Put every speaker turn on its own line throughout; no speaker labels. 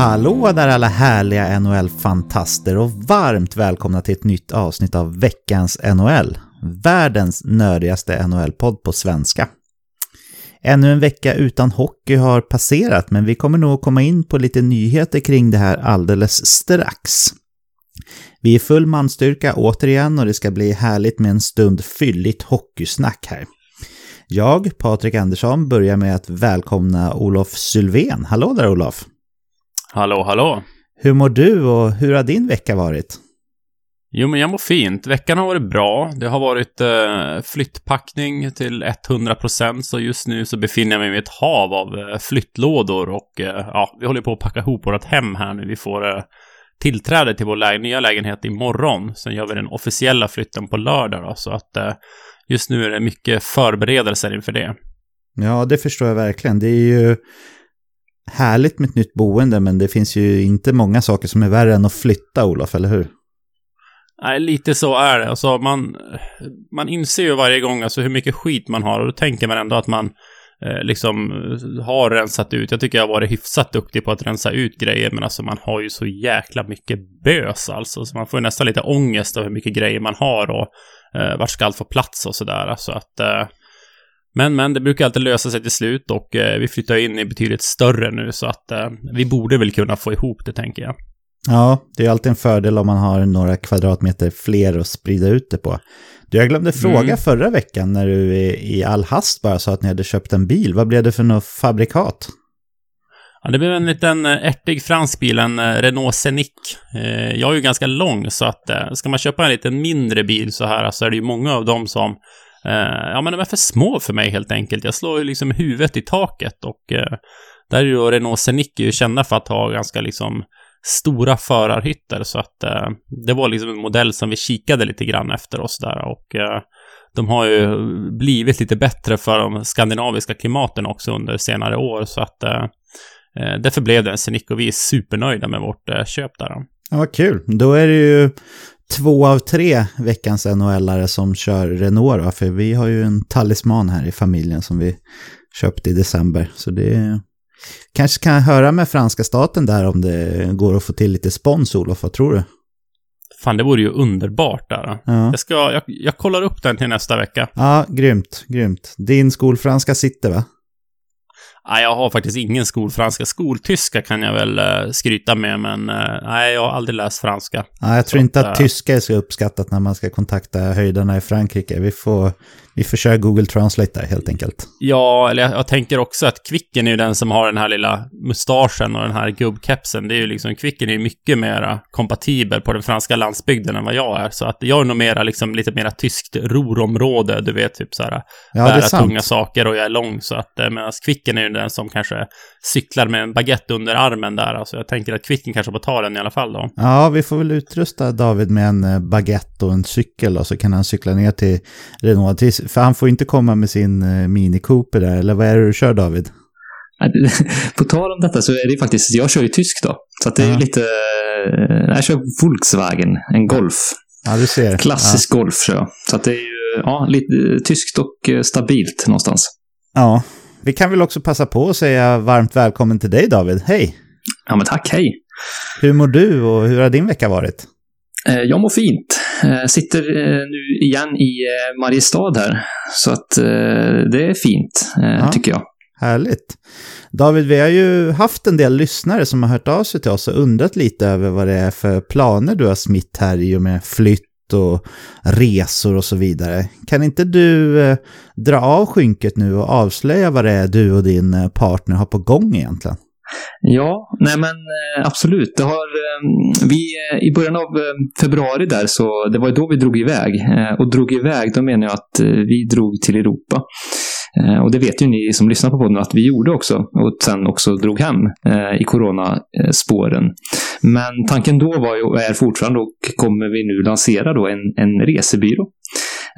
Hallå där alla härliga NHL-fantaster och varmt välkomna till ett nytt avsnitt av veckans NHL. Världens nördigaste NHL-podd på svenska. Ännu en vecka utan hockey har passerat men vi kommer nog komma in på lite nyheter kring det här alldeles strax. Vi är full manstyrka återigen och det ska bli härligt med en stund fylligt hockeysnack här. Jag, Patrik Andersson, börjar med att välkomna Olof Sylvén. Hallå där Olof!
Hallå, hallå!
Hur mår du och hur har din vecka varit?
Jo, men jag mår fint. Veckan har varit bra. Det har varit eh, flyttpackning till 100%, så just nu så befinner jag mig i ett hav av eh, flyttlådor och eh, ja, vi håller på att packa ihop vårt hem här nu. Vi får eh, tillträde till vår lä nya lägenhet imorgon. Sen gör vi den officiella flytten på lördag då, så att eh, just nu är det mycket förberedelser inför det.
Ja, det förstår jag verkligen. Det är ju härligt med ett nytt boende, men det finns ju inte många saker som är värre än att flytta, Olof, eller hur?
Nej, lite så är det. Alltså, man, man inser ju varje gång alltså, hur mycket skit man har och då tänker man ändå att man eh, liksom har rensat ut. Jag tycker jag har varit hyfsat duktig på att rensa ut grejer, men alltså man har ju så jäkla mycket bös alltså. Så man får ju nästan lite ångest av hur mycket grejer man har och eh, vart ska allt få plats och sådär. Alltså att eh, men, men det brukar alltid lösa sig till slut och eh, vi flyttar in i betydligt större nu så att eh, vi borde väl kunna få ihop det tänker jag.
Ja, det är alltid en fördel om man har några kvadratmeter fler att sprida ut det på. Du, jag glömde fråga mm. förra veckan när du i all hast bara sa att ni hade köpt en bil. Vad blev det för något fabrikat?
Ja, det blev en liten eh, ärtig fransk bil, en eh, Renault Scenic. Eh, jag är ju ganska lång, så att ska man köpa en lite mindre bil så här så är det ju många av dem som Eh, ja, men de är för små för mig helt enkelt. Jag slår ju liksom huvudet i taket och eh, där är ju Renault Scenic ju kända för att ha ganska liksom stora förarhytter så att eh, det var liksom en modell som vi kikade lite grann efter oss där och eh, de har ju blivit lite bättre för de skandinaviska klimaten också under senare år så att eh, eh därför blev det en Scenic och vi är supernöjda med vårt eh, köp där.
Ja, vad kul. Då är det ju två av tre veckans NHL-are som kör Renault då, för vi har ju en talisman här i familjen som vi köpte i december. Så det Kanske kan jag höra med franska staten där om det går att få till lite spons, Olof. Vad tror du?
Fan, det vore ju underbart där. Ja. Jag, ska, jag, jag kollar upp den till nästa vecka.
Ja, grymt, grymt. Din skolfranska sitter va?
Nej, jag har faktiskt ingen skolfranska. Skoltyska kan jag väl uh, skryta med, men uh, nej, jag har aldrig läst franska.
Nej, jag tror så inte att, att uh, tyska är så uppskattat när man ska kontakta höjderna i Frankrike. Vi får vi får köra Google Translate där helt enkelt.
Ja, eller jag, jag, tänker också att Kvicken är ju den som har den här lilla mustaschen och den här gubbkepsen. Det är ju liksom, Kvicken är ju mycket mer kompatibel på den franska landsbygden än vad jag är. Så att jag är nog mera liksom lite mera tyskt rorområde, du vet, typ så här, ja, bära tunga saker och jag är lång. Så att eh, medan Kvicken är ju den som kanske cyklar med en baguette under armen där. Alltså jag tänker att Kvicken kanske får ta den i alla fall då.
Ja, vi får väl utrusta David med en eh, baguette och en cykel och så kan han cykla ner till Renault. Till, för han får inte komma med sin uh, Mini Cooper där, eller vad är det du kör David?
På tal om detta så är det faktiskt, jag kör ju tysk då. Så det är ja. lite, eh, jag kör Volkswagen, en Golf.
Ja, du ser.
Klassisk ja. Golf kör jag. Så att det är ju, ja, lite tyskt och stabilt någonstans.
Ja, vi kan väl också passa på att säga varmt välkommen till dig David. Hej!
Ja men tack, hej!
Hur mår du och hur har din vecka varit?
Eh, jag mår fint. Eh, sitter eh, nu igen i Mariestad här. Så att det är fint, ja, tycker jag.
Härligt. David, vi har ju haft en del lyssnare som har hört av sig till oss och undrat lite över vad det är för planer du har smitt här i och med flytt och resor och så vidare. Kan inte du eh, dra av skynket nu och avslöja vad det är du och din eh, partner har på gång egentligen?
Ja, nej men eh, absolut. Det har, ehm, vi, eh, I början av eh, februari där, så det var då vi drog iväg. Och drog iväg, då menar jag att vi drog till Europa. Och det vet ju ni som lyssnar på podden att vi gjorde också. Och sen också drog hem i coronaspåren. Men tanken då var ju, och är fortfarande, och kommer vi nu lansera då en, en resebyrå.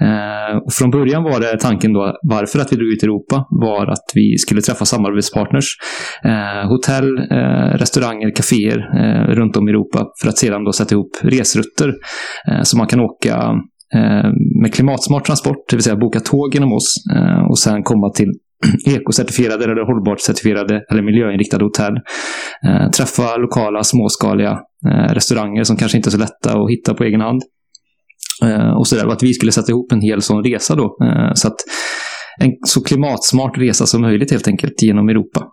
Eh, och från början var det tanken då, varför att vi drog ut i Europa, var att vi skulle träffa samarbetspartners. Eh, hotell, eh, restauranger, kaféer eh, runt om i Europa för att sedan då sätta ihop resrutter. Eh, så man kan åka Eh, med klimatsmart transport, det vill säga boka tåg genom oss eh, och sen komma till ekocertifierade eller hållbart certifierade eller miljöinriktade hotell. Eh, träffa lokala småskaliga eh, restauranger som kanske inte är så lätta att hitta på egen hand. Eh, och så där, och att vi skulle sätta ihop en hel sån resa då. Eh, så att en så klimatsmart resa som möjligt helt enkelt genom Europa.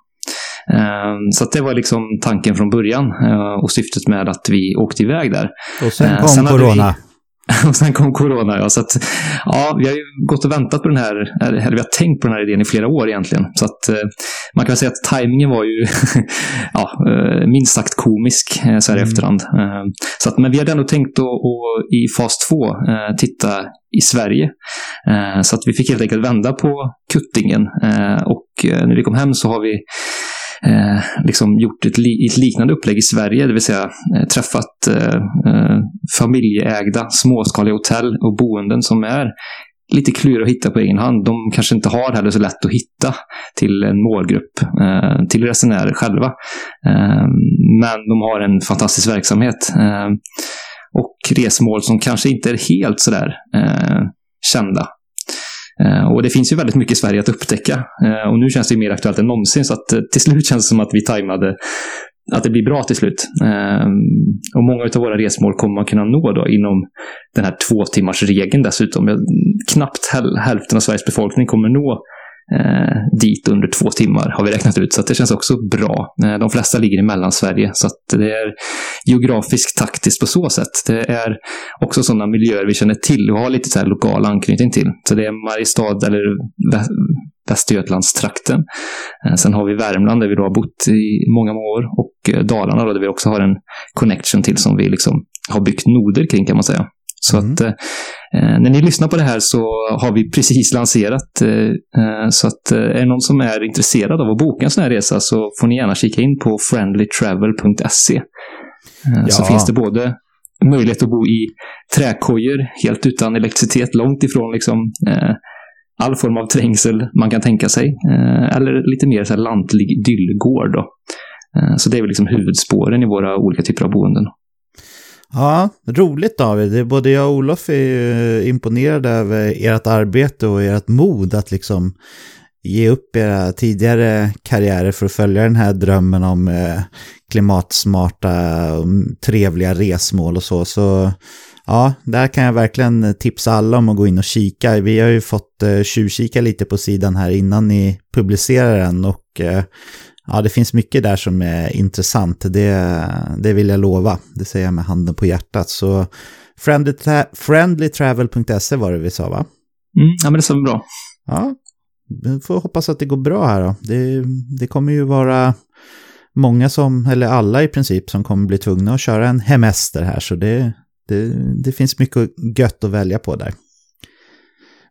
Ehm, så det var liksom tanken från början eh, och syftet med att vi åkte iväg där.
Och sen kom sen corona.
och sen kom corona, ja. Så att, ja, vi har ju gått och väntat på den här, eller vi har tänkt på den här idén i flera år egentligen. Så att eh, man kan säga att tajmingen var ju ja, eh, minst sagt komisk så här i mm. efterhand. Så att, men vi hade ändå tänkt att, att i fas två titta i Sverige. Så att vi fick helt enkelt vända på kuttingen. Och när vi kom hem så har vi eh, liksom gjort ett, li ett, liknande upplägg i Sverige, det vill säga eh, träffat eh, eh, familjeägda småskaliga hotell och boenden som är lite kluriga att hitta på egen hand. De kanske inte har heller så lätt att hitta till en målgrupp, eh, till resenärer själva. Eh, men de har en fantastisk verksamhet. Eh, och resmål som kanske inte är helt sådär eh, kända Eh, och det finns ju väldigt mycket i Sverige att upptäcka. Eh, och nu känns det mer aktuellt än någonsin. Så att eh, till slut känns det som att vi tajmade att det blir bra till slut. Och många av våra resmål kommer man kunna nå då inom den här två timmars regeln dessutom. Knappt hälften av Sveriges befolkning kommer nå dit under två timmar har vi räknat ut. Så det känns också bra. Eh, de flesta ligger i Mellansverige så att det är geografiskt taktiskt på så sätt. Det är också sådana miljöer vi känner till och har lite så lokal anknytning till. Så det är Mariestad eller Västergötlandstrakten. Eh, sen har vi Värmland där vi då har bott i många, år och eh, Dalarna då, där vi också har en connection till som vi liksom har byggt noder kring kan man säga. Så mm. att eh, eh, när ni lyssnar på det här så har vi precis lanserat. Eh, eh så att eh, är det någon som är intresserad av att boka en sån här resa så får ni gärna kika in på friendlytravel.se. Eh, ja. Så finns det både möjlighet att bo i träkojor helt utan elektricitet, långt ifrån liksom, all form av trängsel man kan tänka sig. eller lite mer så här lantlig idyllgård. Så det är väl liksom huvudspåren i våra olika typer av boenden.
Ja, roligt David. Både jag och Olof är eh, imponerade över ert arbete och ert mod att liksom ge upp era tidigare karriärer för att följa den här drömmen om eh, klimatsmarta, trevliga resmål och så. Så ja, där kan jag verkligen tipsa alla om att gå in och kika. Vi har ju fått eh, tjuvkika lite på sidan här innan ni publicerar den och Ja, det finns mycket där som är intressant. Det, det vill jag lova. Det säger jag med handen på hjärtat. Så friendlytravel.se var det vi sa, va?
Mm, ja, men det stämmer bra.
Ja, vi får hoppas att det går bra här då. Det, det kommer ju vara många som, eller alla i princip, som kommer bli tvungna att köra en hemester här. Så det, det, det finns mycket gött att välja på där.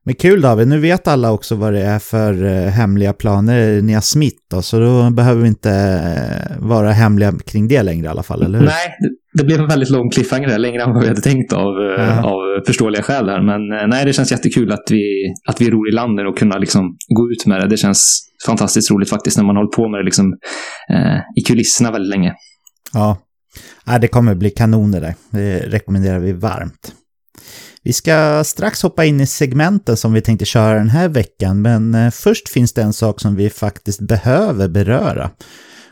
Men kul David, nu vet alla också vad det är för eh, hemliga planer ni har smitt då, så då behöver vi inte eh, vara hemliga kring det längre i alla fall, eller hur?
Nej, det blev en väldigt lång cliffhanger längre än vad vi hade tänkt av, uh av förståeliga skäl här. Men nej, det känns jättekul att vi, att vi ror i landet och kunna liksom gå ut med det. Det känns fantastiskt roligt faktiskt när man hållit på med det liksom, eh, i kulisserna väldigt länge.
Ja, det kommer bli kanoner där. Det rekommenderar vi varmt. Vi ska strax hoppa in i segmenten som vi tänkte köra den här veckan, men eh, först finns det en sak som vi faktiskt behöver beröra.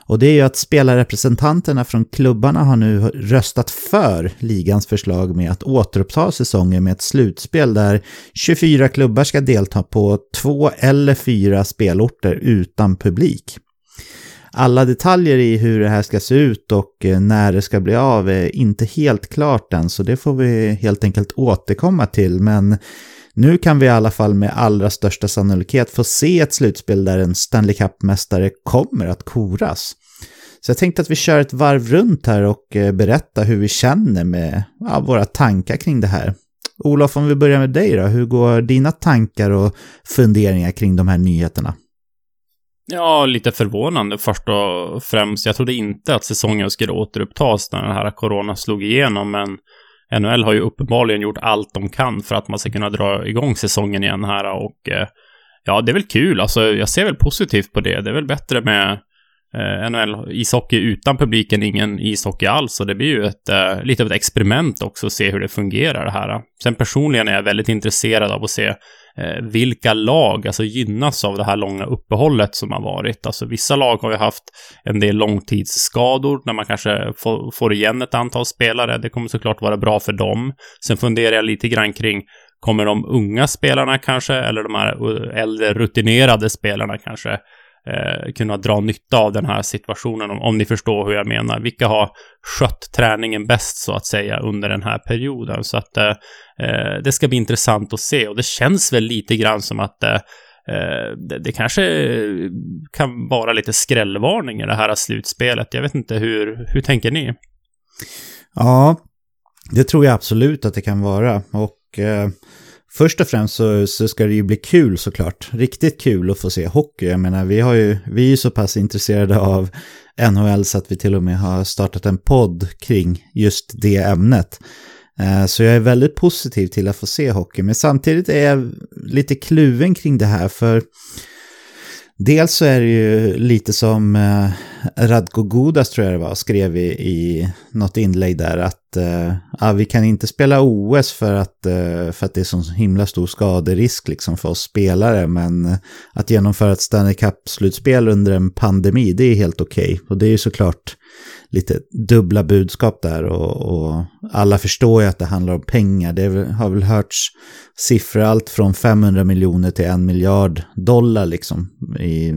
Och det är ju att spelarrepresentanterna från klubbarna har nu röstat för ligans förslag med att återuppta säsongen med ett slutspel där 24 klubbar ska delta på två eller fyra spelorter utan publik alla detaljer i hur det här ska se ut och eh, när det ska bli av är inte helt klart än, så det får vi helt enkelt återkomma till. Men nu kan vi i alla fall med allra största sannolikhet få se ett slutspel där en Stanley Cup-mästare kommer att koras. Så jag tänkte att vi kör ett varv runt här och eh, berättar hur vi känner med ja, våra tankar kring det här. Olof, om vi börjar med dig då, hur går dina tankar och funderingar kring de här nyheterna?
Ja, lite förvånande först och främst. Jag trodde inte att säsongen skulle återupptas när den här corona slog igenom, men NHL har ju uppenbarligen gjort allt de kan för att man ska kunna dra igång säsongen igen här och eh, ja, det är väl kul. Alltså, jag ser väl positivt på det. Det är väl bättre med eh, NHL ishockey utan publiken, ingen ishockey alls. Och det blir ju ett, eh, lite av ett experiment också att se hur det fungerar det här. Sen personligen är jag väldigt intresserad av att se Eh, vilka lag alltså gynnas av det här långa uppehållet som har varit. Alltså vissa lag har ju haft en del långtidsskador när man kanske får, får igen ett antal spelare. Det kommer såklart vara bra för dem. Sen funderar jag lite grann kring Kommer de unga spelarna kanske, eller de här eh, äldre rutinerade spelarna kanske, eh, kunna dra nytta av den här situationen, om, om, ni förstår hur jag menar. Vilka har skött träningen bäst, så att säga, under den här perioden? Så att eh, eh Eh, det ska bli intressant att se, och det känns väl lite grann som att eh, eh det, det, kanske kan vara lite skrällvarning i det här slutspelet. Jag vet inte, hur, hur tänker ni?
Ja, det tror jag absolut att det kan vara. Och eh, Först och främst så, så, ska det ju bli kul såklart. Riktigt kul att få se hockey. Jag menar, vi, har ju, vi är ju så pass intresserade av NHL så att vi till och med har startat en podd kring just det ämnet. Eh, så jag är väldigt positiv till att få se hockey. Men samtidigt är jag lite kluven kring det här. För Dels så är det ju lite som eh, Radko Gudas tror jag det var, skrev i, i något inlägg där att eh, ah, vi kan inte spela OS för att, eh, för att det är så himla stor skaderisk liksom för oss spelare, men att genomföra ett Stanley Cup-slutspel under en pandemi, det är helt okej. Okay. Och det är ju såklart lite dubbla budskap där och, och, alla förstår ju att det handlar om pengar. Det har väl hörts siffror allt från 500 miljoner till en miljard dollar liksom. I,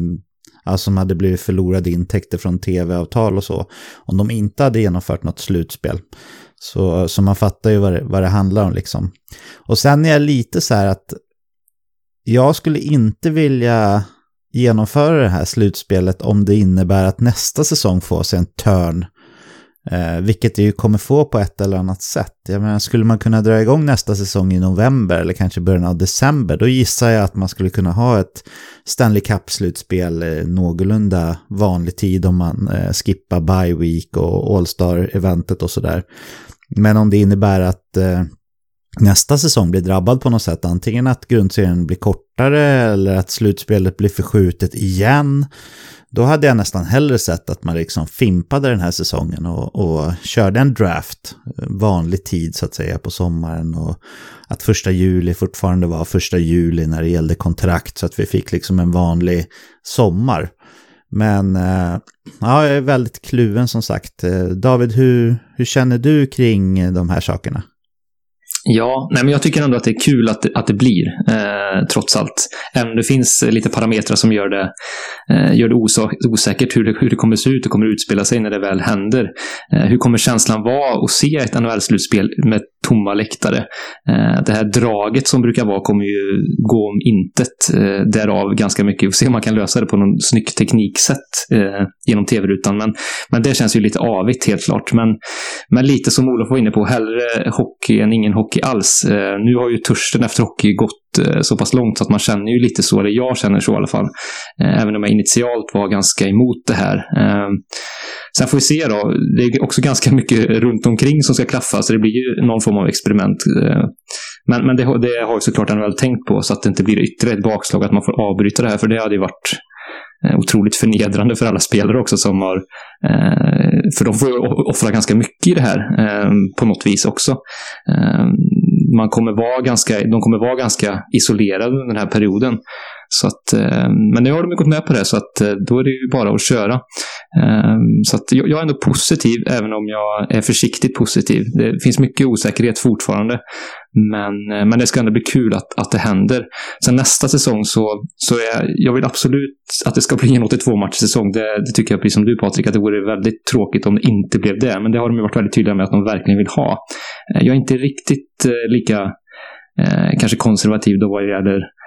alltså som hade blivit förlorade intäkter från tv-avtal och så. Om de inte hade genomfört något slutspel. Så, så man fattar ju vad det, vad det handlar om liksom. Och sen är jag lite så här att jag skulle inte vilja genomföra det här slutspelet om det innebär att nästa säsong får sig en törn. Eh, vilket det ju kommer få på ett eller annat sätt. Jag menar, skulle man kunna dra igång nästa säsong i november eller kanske början av december, då gissar jag att man skulle kunna ha ett Stanley Cup-slutspel eh, någorlunda vanlig tid om man eh, skippar bye week och All-Star-eventet och sådär. Men om det innebär att eh, nästa säsong blir drabbad på något sätt. Antingen att grundserien blir kortare eller att slutspelet blir förskjutet igen. Då hade jag nästan hellre sett att man liksom fimpade den här säsongen och, och körde en draft eh, vanlig tid så att säga på sommaren och att första juli fortfarande var första juli när det gällde kontrakt så att vi fick liksom en vanlig sommar. Men eh, ja, jag är väldigt kluven som sagt. Eh, David, hur, hur känner du kring de här sakerna?
Ja, nej, men jag tycker ändå att det är kul att, att det blir, eh, trots allt. Även om det finns eh, lite parametrar som gör det, eh, gör det osäkert hur det, hur det kommer se ut och kommer utspela sig när det väl händer. Eh, hur kommer känslan vara att se ett NHL-slutspel med tomma läktare? Eh, det här draget som brukar vara kommer ju gå om intet. Eh, därav ganska mycket. Vi får se om man kan lösa det på någon snygg tekniksätt eh, genom tv-rutan. Men, men det känns ju lite avigt helt klart. Men, men lite som Olof var inne på, hellre hockey än ingen hockey alls. Nu har ju törsten efter hockey gått Eh, så pass långt så att man känner ju lite så, eller jag känner så i alla fall. Eh, även om jag initialt var ganska emot det här. Ehm, sen får vi se då. Det är också ganska mycket runt omkring som ska klaffa, så det blir ju någon form av experiment. Eh, men, men det, det har ju såklart NHL tänkt på, så att det inte blir ytterligare ett bakslag att man får avbryta det här, för det hade ju varit Eh, otroligt förnedrande för alla spelare också som har... Eh, för de får ju offra ganska mycket i det här eh, på något vis också man kommer vara ganska, de kommer vara ganska isolerade under den här perioden. Så att, eh, men nu har de gått med på det, så att eh, då är det ju bara att köra. Ehm, så att jag är ändå positiv, även om jag är försiktigt positiv. Det finns mycket osäkerhet fortfarande. Men, eh, men det ska ändå bli kul att, att det händer. Sen nästa säsong så, så är jag vill absolut att det ska bli en 82-matchsäsong. Det, det tycker jag, precis som du Patrik, att det vore väldigt tråkigt om det inte blev det. Men det har de ju varit väldigt tydliga med att de verkligen vill ha. Jag är inte riktigt lika eh, kanske konservativ då vad det gäller Eh,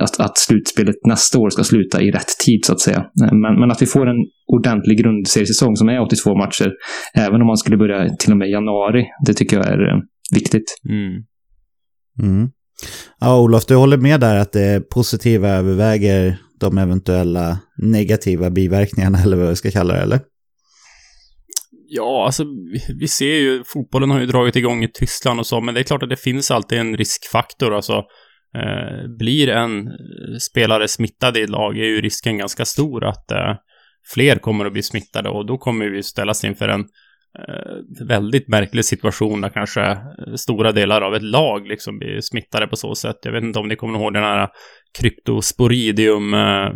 att, att slutspelet nästa år ska sluta i rätt tid så att säga. Eh, men, men att vi får en ordentlig grundseriesäsong som är 82 matcher, även om man skulle börja till och med januari, det tycker jag är eh, viktigt.
Mm.
Mm. Ja, Olof, du håller med där att det positiva överväger de eventuella negativa biverkningarna, eller vad vi ska kalla det, eller?
Ja, alltså vi ser ju, fotbollen har ju dragit igång i Tyskland och så, men det är klart att det finns alltid en riskfaktor. Alltså, Eh, Eh, blir en eh, spelare smittad i ett lag är ju risken ganska stor att, eh, fler kommer att bli smittade och då kommer vi ställas inför en eh, väldigt märklig situation där kanske eh, stora delar av ett lag liksom blir smittade på så sätt. Jag vet inte om ni kommer ihåg den här kryptosporidium, eh,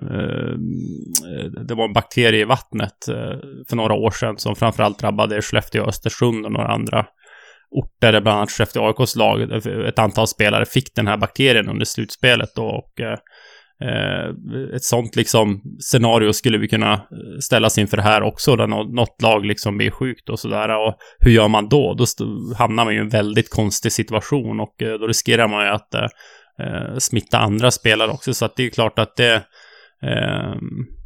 det var en bakterie i vattnet eh, för några år sedan som framförallt drabbade Skellefteå, Östersund och några andra orter där bland annat Skellefteå AIKs lag, ett antal spelare fick den här bakterien under slutspelet då och eh, eh ett sånt liksom scenario skulle vi kunna ställas inför här också, där något lag liksom blir sjukt och sådär. Och hur gör man då? Då hamnar man ju i en väldigt konstig situation och eh, då riskerar man ju att eh, eh, smitta andra spelare också. Så att det är klart att det, eh,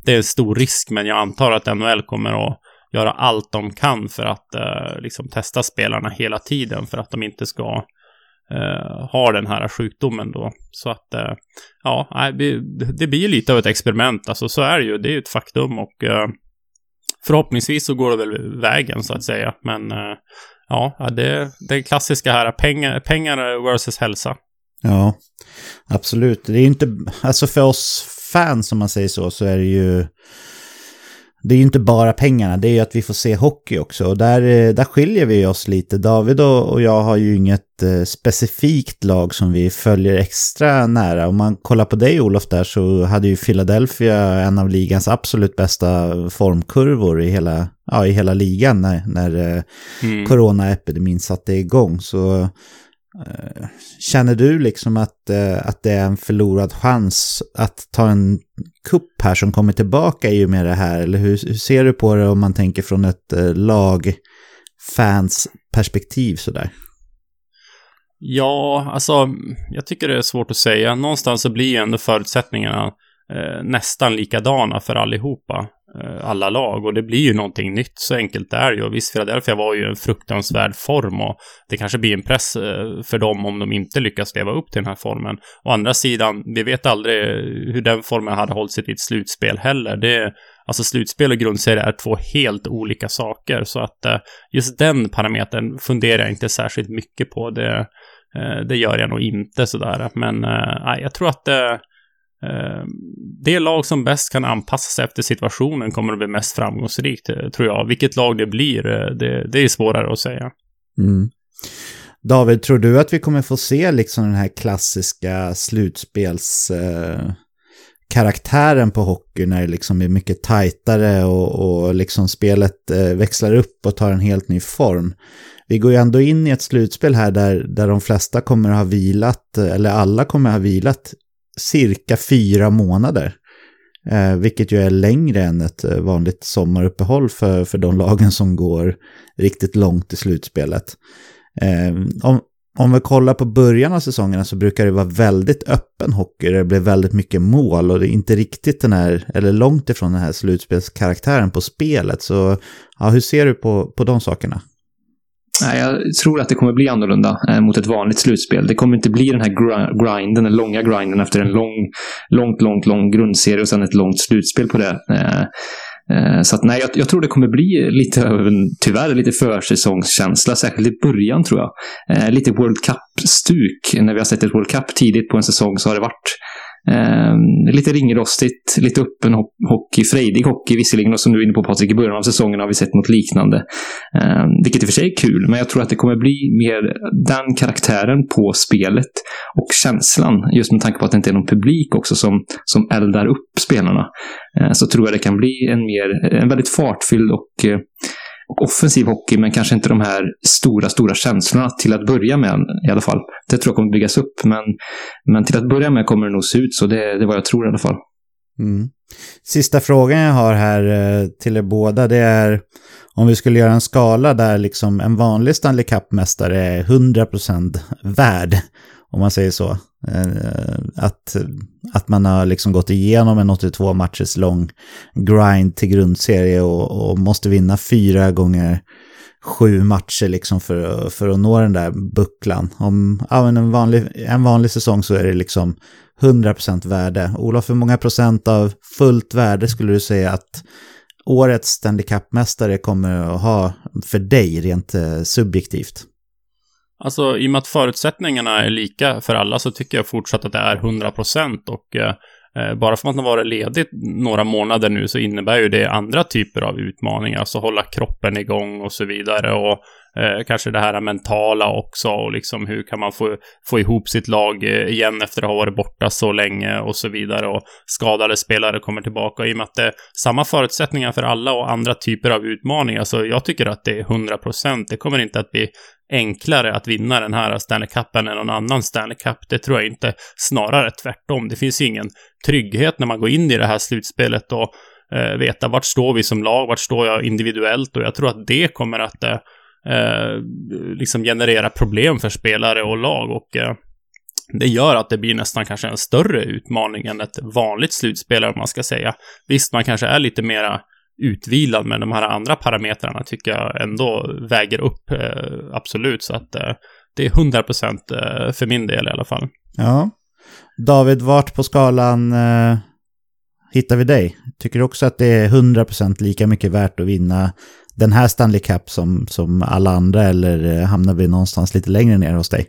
det är en stor risk, men jag antar att NHL kommer att göra allt de kan för att eh, liksom testa spelarna hela tiden för att de inte ska eh, ha den här sjukdomen då. Så att, eh, ja, det blir lite av ett experiment, alltså så är det ju, det är ju ett faktum och eh, förhoppningsvis så går det väl vägen så att säga, men eh, ja, det, det klassiska här, pengar, pengar versus hälsa.
Ja, absolut. Det är ju inte, alltså för oss fans om man säger så, så är det ju det är ju inte bara pengarna, det är ju att vi får se hockey också. Och där, eh, där skiljer vi oss lite. David och jag har ju inget eh, specifikt lag som vi följer extra nära. Om man kollar på dig Olof där så hade ju Philadelphia en av ligans absolut bästa formkurvor i hela, ja, i hela ligan när, när eh, mm. coronaepidemin satte igång. Så Eh, känner du liksom att, eh, att det är en förlorad chans att ta en kupp här som kommer tillbaka i och med det här? Eller hur, hur ser du på det om man tänker från ett eh, lagfans perspektiv sådär?
Ja, alltså jag tycker det är svårt att säga. Någonstans så blir ju ändå förutsättningarna eh, nästan likadana för allihopa. Eh, alla lag och det blir ju någonting nytt, så enkelt är det ju. Och visst, Philadelphia var ju en fruktansvärd form och det kanske blir en press eh, för dem om de inte lyckas leva upp till den här formen. Å andra sidan, vi vet aldrig hur den formen hade hållit sig i ett slutspel heller. Det, alltså slutspel och grundserie är två helt olika saker, så att eh, just den parametern funderar jag inte särskilt mycket på. Det, eh, det gör jag nog inte sådär, men eh, nej, jag tror att Eh, det lag som bäst kan anpassa sig efter situationen kommer att bli mest framgångsrikt, eh, tror jag. Vilket lag det blir, eh, det, det är svårare att säga.
Mm. David, tror du att vi kommer få se liksom den här klassiska slutspelskaraktären på hockey när det liksom är mycket tajtare och, och liksom spelet växlar upp och tar en helt ny form? Vi går ju ändå in i ett slutspel här där, där de flesta kommer att ha vilat, eller alla kommer att ha vilat cirka fyra månader. Eh, vilket ju är längre än ett eh, vanligt sommaruppehåll för, för de lagen som går riktigt långt i slutspelet. Eh, om, om vi kollar på början av säsongerna så brukar det vara väldigt öppen hockey. Det blir väldigt mycket mål och det är inte riktigt den här, eller långt ifrån den här slutspelskaraktären på spelet. Så ja, hur ser du på, på de sakerna?
Nej, jag tror att det kommer bli annorlunda eh, mot ett vanligt slutspel. Det kommer inte bli den här grinden, den långa grinden efter en lång, långt, långt, lång grundserie och sen ett långt slutspel på det. Eh, eh, så att, nej, jag, jag, tror det kommer bli lite av en, tyvärr, lite försäsongskänsla, särskilt i början tror jag. Eh, lite World Cup-stuk. När vi har sett ett World Cup tidigt på en säsong så har det varit Eh, lite ringrostigt, lite öppen hockey, frejdig hockey visserligen och som du är inne på Patrik, i början av säsongen har vi sett något liknande. Eh, vilket i och för sig är kul, men jag tror att det kommer bli mer den karaktären på spelet och känslan, just med tanke på att det inte är någon publik också som, som eldar upp spelarna. Eh, så tror jag det kan bli en, mer, en väldigt fartfylld och eh, och offensiv hockey, men kanske inte de här stora, stora känslorna till att börja med i alla fall. Det tror jag kommer byggas upp, men, men till att börja med kommer det nog se ut så. Det, det är vad jag tror i alla fall.
Mm. Sista frågan jag har här eh, till er båda, det är om vi skulle göra en skala där liksom en vanlig Stanley Cup-mästare är 100% värd, om man säger så. Eh, att, att man har liksom gått igenom en 82 matchers lång grind till grundserie och, och måste vinna fyra gånger sju matcher liksom för, för att nå den där bucklan. Om ja, en, vanlig, en vanlig säsong så är det liksom 100% värde. Olof, hur många procent av fullt värde skulle du säga att årets Stanley Cup-mästare kommer att ha för dig rent eh, subjektivt?
Alltså, i och med att förutsättningarna är lika för alla så tycker jag fortsatt att det är 100% och eh, eh, bara för att man har varit ledig några månader nu så innebär ju det andra typer av utmaningar, alltså hålla kroppen igång och så vidare och Eh, kanske det här mentala också och liksom hur kan man få, få ihop sitt lag eh, igen efter att ha varit borta så länge och så vidare och skadade spelare kommer tillbaka i och med att det är samma förutsättningar för alla och andra typer av utmaningar så jag tycker att det är 100 procent. Det kommer inte att bli enklare att vinna den här Stanley Cupen än någon annan Stanley Cup. Det tror jag inte. Snarare tvärtom. Det finns ingen trygghet när man går in i det här slutspelet och eh, veta vart står vi som lag, vart står jag individuellt och jag tror att det kommer att eh, eh, liksom generera problem för spelare och lag och eh, det gör att det blir nästan kanske en större utmaning än ett vanligt slutspel, om man ska säga. Visst, man kanske är lite mera utvilad, men de här andra parametrarna tycker jag ändå väger upp, eh, absolut. Så att eh, det är 100 procent eh, för min del i alla fall.
Ja. David, vart på skalan eh, hittar vi dig? Tycker du också att det är 100 procent lika mycket värt att vinna den här Stanley Cup som, som alla andra eller eh, hamnar vi någonstans lite längre ner hos dig?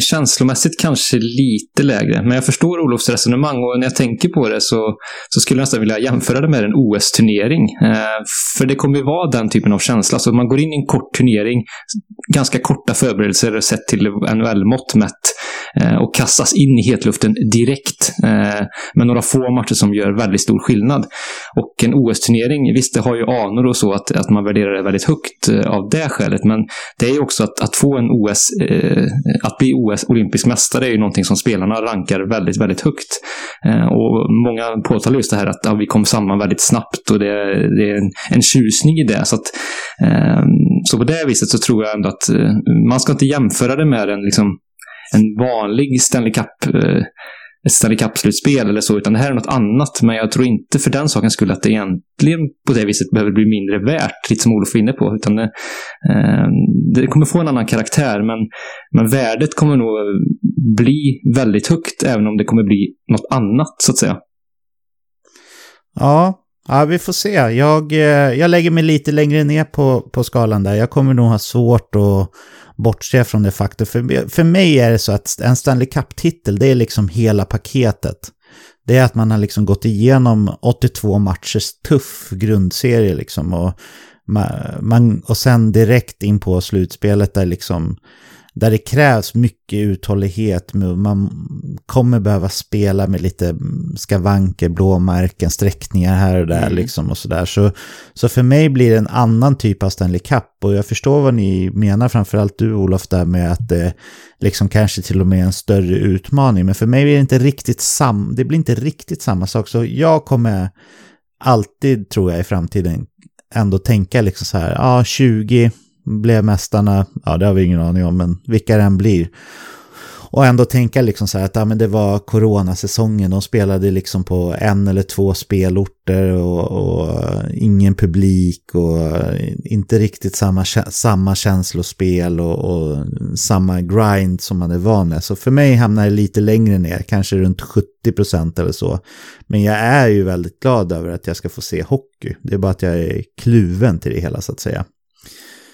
Känslomässigt kanske lite lägre, men jag förstår Olofs resonemang och när jag tänker på det så, så skulle jag nästan vilja jämföra det med en OS-turnering. Eh, för det kommer ju vara den typen av känsla. Så man går in i en kort turnering, ganska korta förberedelser sett till NHL-mått mätt eh, och kastas in i hetluften direkt eh, med några få matcher som gör väldigt stor skillnad. Och en OS-turnering, visst det har ju anor och så att, att man värderar det väldigt högt eh, av det skälet, men det är ju också att, att få en OS, eh, att bli OS, olympisk mästare är ju någonting som spelarna rankar väldigt, väldigt högt. Eh, och många påtalar just det här att ja, vi kom samman väldigt snabbt och det, det är en, en tjusning i det. Så, att, eh, så på det viset så tror jag ändå att eh, man ska inte jämföra det med en, liksom, en vanlig Stanley Cup eh, ett Stanley Cup-slutspel eller så, utan det här är något annat. Men jag tror inte för den saken skulle att det egentligen på det viset behöver bli mindre värt, lite som Olof var inne på. Utan det, eh, det kommer få en annan karaktär, men, men värdet kommer nog bli väldigt högt, även om det kommer bli något annat, så att säga.
Ja, ja vi får se. Jag, eh, jag lägger mig lite längre ner på, på skalan där. Jag kommer nog ha svårt att bortse från det faktum. För, för mig är det så att en Stanley Cup-titel, det är liksom hela paketet. Det är att man har liksom gått igenom 82 matchers tuff grundserie liksom. Och, man, och sen direkt in på slutspelet där liksom där det krävs mycket uthållighet. Man kommer behöva spela med lite skavanker, blåmärken, sträckningar här och där mm. liksom och sådär. Så, så för mig blir det en annan typ av Stanley Cup och jag förstår vad ni menar, framförallt du Olof, där med att det liksom kanske till och med är en större utmaning. Men för mig blir det inte riktigt sam, det blir inte riktigt samma sak. Så jag kommer alltid, tror jag, i framtiden ändå tänka liksom så här, ja, 20 blev mästarna, ja det har vi ingen aning om, men vilka det än blir. Och ändå tänka liksom så här att ja, men det var coronasäsongen, de spelade liksom på en eller två spelorter och, och eh, ingen publik och eh, inte riktigt samma, samma känslospel och, och samma grind som man är van med. Så för mig hamnar det lite längre ner, kanske runt 70 procent eller så. Men jag är ju väldigt glad över att jag ska få se hockey. Det är bara att jag är kluven till det hela så att säga.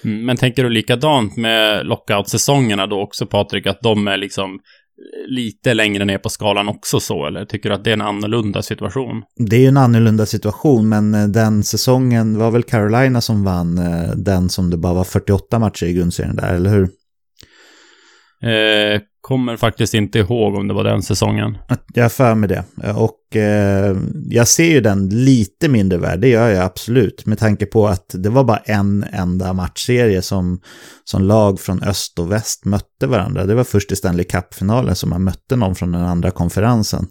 Mm, men tänker du likadant med lockout-säsongerna då också, Patrik, att de är liksom lite längre ner på skalan också så, eller tycker du att det är en annorlunda situation?
Det är ju en annorlunda situation, men eh, den säsongen var väl Carolina som vann eh, den som det bara var 48 matcher i grundserien där, eller hur?
Eh, kommer faktiskt inte ihåg om det var den säsongen.
Jag har för mig det. Och eh, jag ser ju den lite mindre värd, det gör jag absolut. Med tanke på att det var bara en enda matchserie som, som lag från öst och väst mötte varandra. Det var först i Stanley Cup-finalen som man mötte någon från den andra konferensen.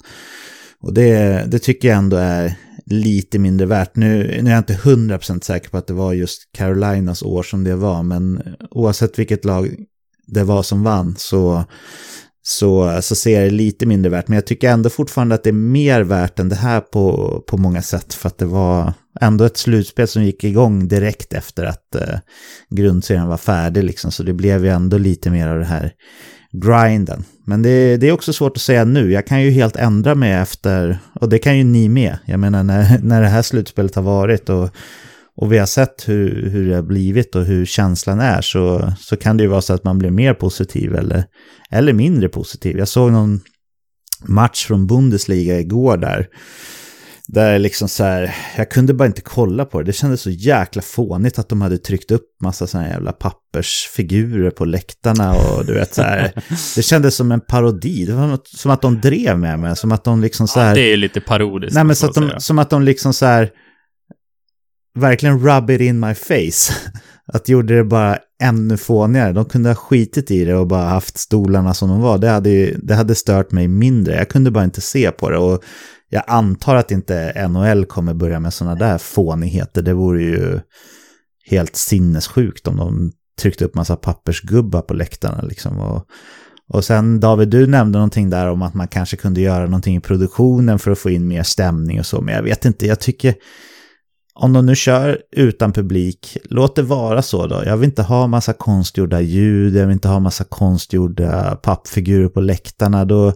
Och det, det tycker jag ändå är lite mindre värt. Nu, nu är jag inte hundra procent säker på att det var just Carolinas år som det var, men oavsett vilket lag det var som vann så, så, så ser jag det lite mindre värt. Men jag tycker ändå fortfarande att det är mer värt än det här på, på många sätt. För att det var ändå ett slutspel som gick igång direkt efter att eh, grundserien var färdig. Liksom. Så det blev ju ändå lite mer av det här grinden. Men det, det, är också svårt att säga nu. Jag kan ju helt ändra mig efter, och det kan ju ni med. Jag menar när, när det här slutspelet har varit och och vi har sett hur, hur det har blivit och hur känslan är så, så kan det ju vara så att man blir mer positiv eller, eller mindre positiv. Jag såg någon, match från Bundesliga igår där. Där liksom så här, jag kunde bara inte kolla på det. Det kändes så jäkla fånigt att de hade tryckt upp massa sådana jävla pappersfigurer på läktarna och du vet så här. Det kändes som en parodi. Det var som att de drev med mig. Som att de liksom så här. Ja,
det är lite parodiskt.
Nej, men så att de, som att de liksom så här. Verkligen rub it in my face. Att gjorde det bara ännu fånigare. De kunde ha skitit i det och bara haft stolarna som de var. Det hade, ju, det hade stört mig mindre. Jag kunde bara inte se på det. Och jag antar att inte NHL kommer börja med sådana där fånigheter. Det vore ju helt sinnessjukt om de tryckte upp massa pappersgubbar på läktarna liksom. Och, och sen David, du nämnde någonting där om att man kanske kunde göra någonting i produktionen för att få in mer stämning och så. Men jag vet inte, jag tycker om de nu kör utan publik, låt det vara så då. Jag vill inte ha massa konstgjorda ljud, jag vill inte ha massa konstgjorda pappfigurer på läktarna. Då,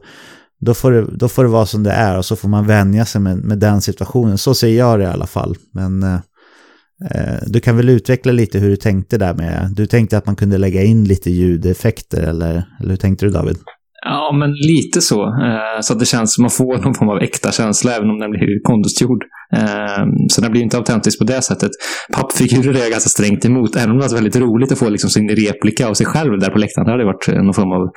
då, får det, då får det vara som det är och så får man vänja sig med, med den situationen. Så ser jag det i alla fall. Men eh, eh du kan väl utveckla lite hur du tänkte där med, du tänkte att man kunde lägga in lite ljudeffekter eller, eller hur tänkte du David?
Ja, men lite så. Eh, så att det känns som man får någon form av äkta känsla även om den blir konstgjord. Ehm, så den blir inte autentisk på det sättet. Pappfigurer är jag ganska strängt emot, även om det är väldigt roligt att få liksom sin replika av sig själv där på läktaren. Det hade varit eh, någon form av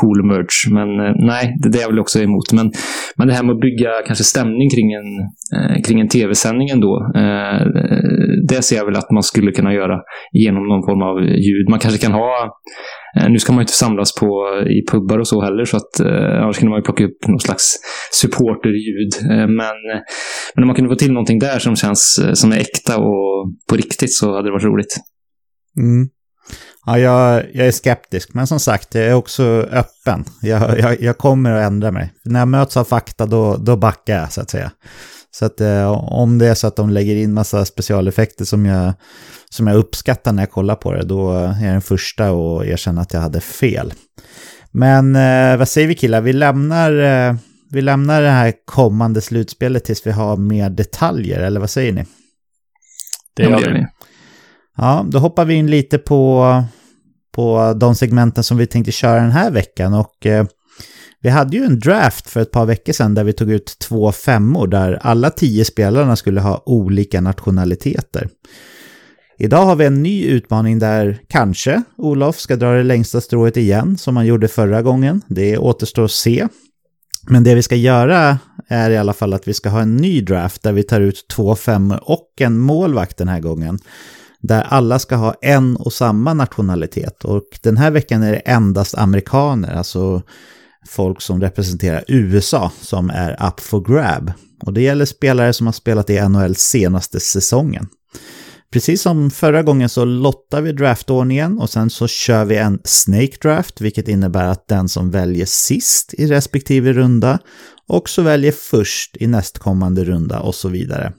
cool merch. Men eh, nej, det är jag väl också emot. Men, men det här med att bygga kanske stämning kring en, eh, kring en tv-sändning ändå. Det ser jag väl att man skulle kunna göra genom någon form av ljud. Man kanske kan ha Eh, nu ska man ju inte samlas på, i pubbar och så heller, så att eh, annars kunde man ju plocka upp någon slags supporterljud. Eh, men, men om man kunde få till någonting där som känns eh, som är äkta och på riktigt så hade det varit roligt.
Mm. Ja, jag, jag, är skeptisk, men som sagt, jag är också öppen. Jag, jag, jag, kommer att ändra mig. När jag möts av fakta, då, då backar jag, så att säga. Så att eh, om det är så att de lägger in massa specialeffekter som jag, som jag uppskattar när jag kollar på det, då är jag den första att erkänna att jag hade fel. Men eh, vad säger vi killar, vi lämnar, eh, vi lämnar det här kommande slutspelet tills vi har mer detaljer, eller vad säger ni?
Det gör vi.
Ja, då hoppar vi in lite på, på de segmenten som vi tänkte köra den här veckan. Och eh, vi hade ju en draft för ett par veckor sedan där vi tog ut två femmor där alla tio spelarna skulle ha olika nationaliteter. Idag har vi en ny utmaning där kanske Olof ska dra det längsta strået igen som han gjorde förra gången. Det återstår att se. Men det vi ska göra är i alla fall att vi ska ha en ny draft där vi tar ut två femmor och en målvakt den här gången. Där alla ska ha en och samma nationalitet. Och den här veckan är det endast amerikaner, alltså folk som representerar USA som är up for grab. Och det gäller spelare som har spelat i NHL senaste säsongen. Precis som förra gången så lottar vi draftordningen och sen så kör vi en snake draft, vilket innebär att den som väljer sist i respektive runda också väljer först i nästkommande runda och så vidare.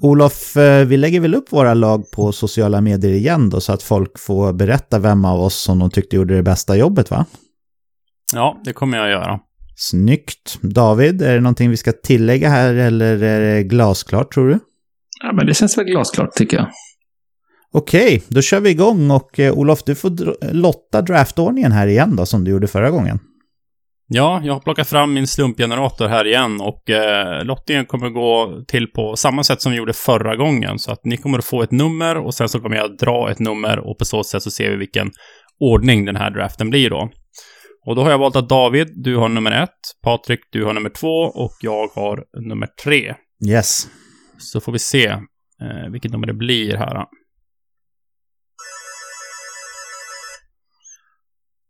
Olof, eh, vi lägger väl upp våra lag på sociala medier igen då så att folk får berätta vem av oss som de tyckte gjorde det bästa jobbet va?
Ja, det kommer jag göra.
Snyggt. David, är det någonting vi ska tillägga här eller är det glasklart tror du?
Ja, men det känns väl glasklart tycker jag.
Okej, då kör vi igång och eh, Olof, du får lotta draftordningen här igen då, som du gjorde förra gången.
Ja, jag har plockat fram min slumpgenerator här igen och eh, lottningen kommer gå till på samma sätt som vi gjorde förra gången. Så att ni kommer att få ett nummer och sen så kommer jag dra ett nummer och på så sätt så ser vi vilken ordning den här draften blir då. Och då har jag valt att David, du har nummer ett, Patrik, du har nummer två och jag har nummer tre.
Yes.
Så får vi se eh, vilket nummer det blir här.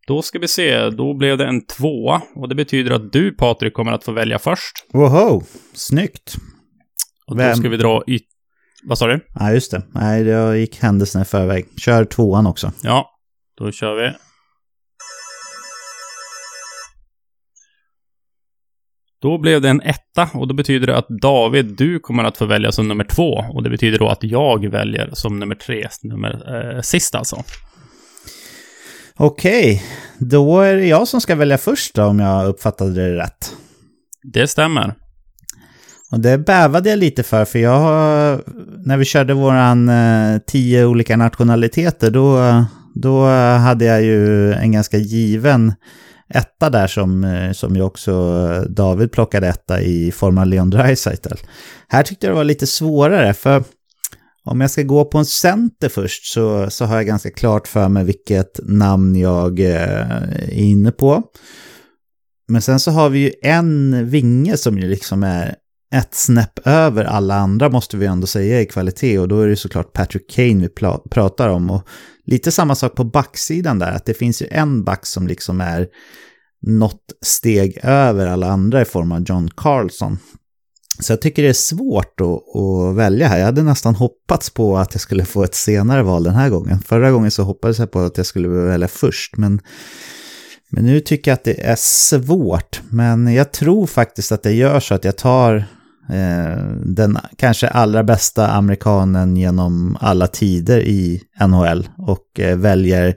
Då ska vi se, då blev det en tvåa. Och det betyder att du Patrik kommer att få välja först.
Woho, snyggt.
Och Vem? då ska vi dra yt... Vad sa du?
Ja, just det. Nej, jag gick händelserna i förväg. Kör tvåan också.
Ja, då kör vi. Då blev det en etta och då betyder det att David, du kommer att få välja som nummer två. Och det betyder då att jag väljer som nummer tre, nummer eh, sist alltså.
Okej, då är det jag som ska välja först då, om jag uppfattade det rätt.
Det stämmer.
Och det bävade jag lite för, för jag när vi körde våran eh, tio olika nationaliteter, då, då hade jag ju en ganska given etta där som, eh, som ju också eh, David plockade etta i form av Leon Draisaitl. Här tyckte jag det var lite svårare för om jag ska gå på en center först så, så har jag ganska klart för mig vilket namn jag eh, är inne på. Men sen så har vi ju en vinge som ju liksom är ett snäpp över alla andra måste vi ändå säga i kvalitet och då är det såklart Patrick Kane vi pratar om. Och lite samma sak på backsidan där, att det finns ju en back som liksom är något steg över alla andra i form av John Carlson. Så jag tycker det är svårt att, att, välja här. Jag hade nästan hoppats på att jag skulle få ett senare val den här gången. Förra gången så hoppades jag på att jag skulle välja först, men men nu tycker jag att det är svårt. Men jag tror faktiskt att det gör så att jag tar den kanske allra bästa amerikanen genom alla tider i NHL och eh, väljer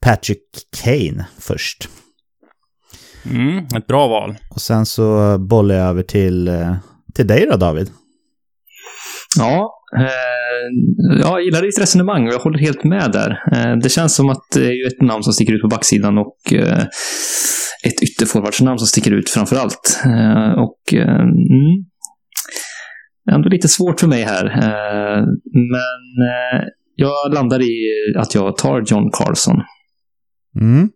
Patrick Kane först.
Mm, ett bra val.
Och sen så bollar jag över till, eh, till dig då David.
Ja, eh, jag gillar ditt resonemang och jag håller helt med där. Eh, det känns som att det är ett namn som sticker ut på backsidan och eh, ett ytterforwardsnamn som sticker ut framför allt. Eh, och eh, mm, ändå lite svårt för mig här. Eh, men eh, jag landar i att jag tar John Carlson.
Mm.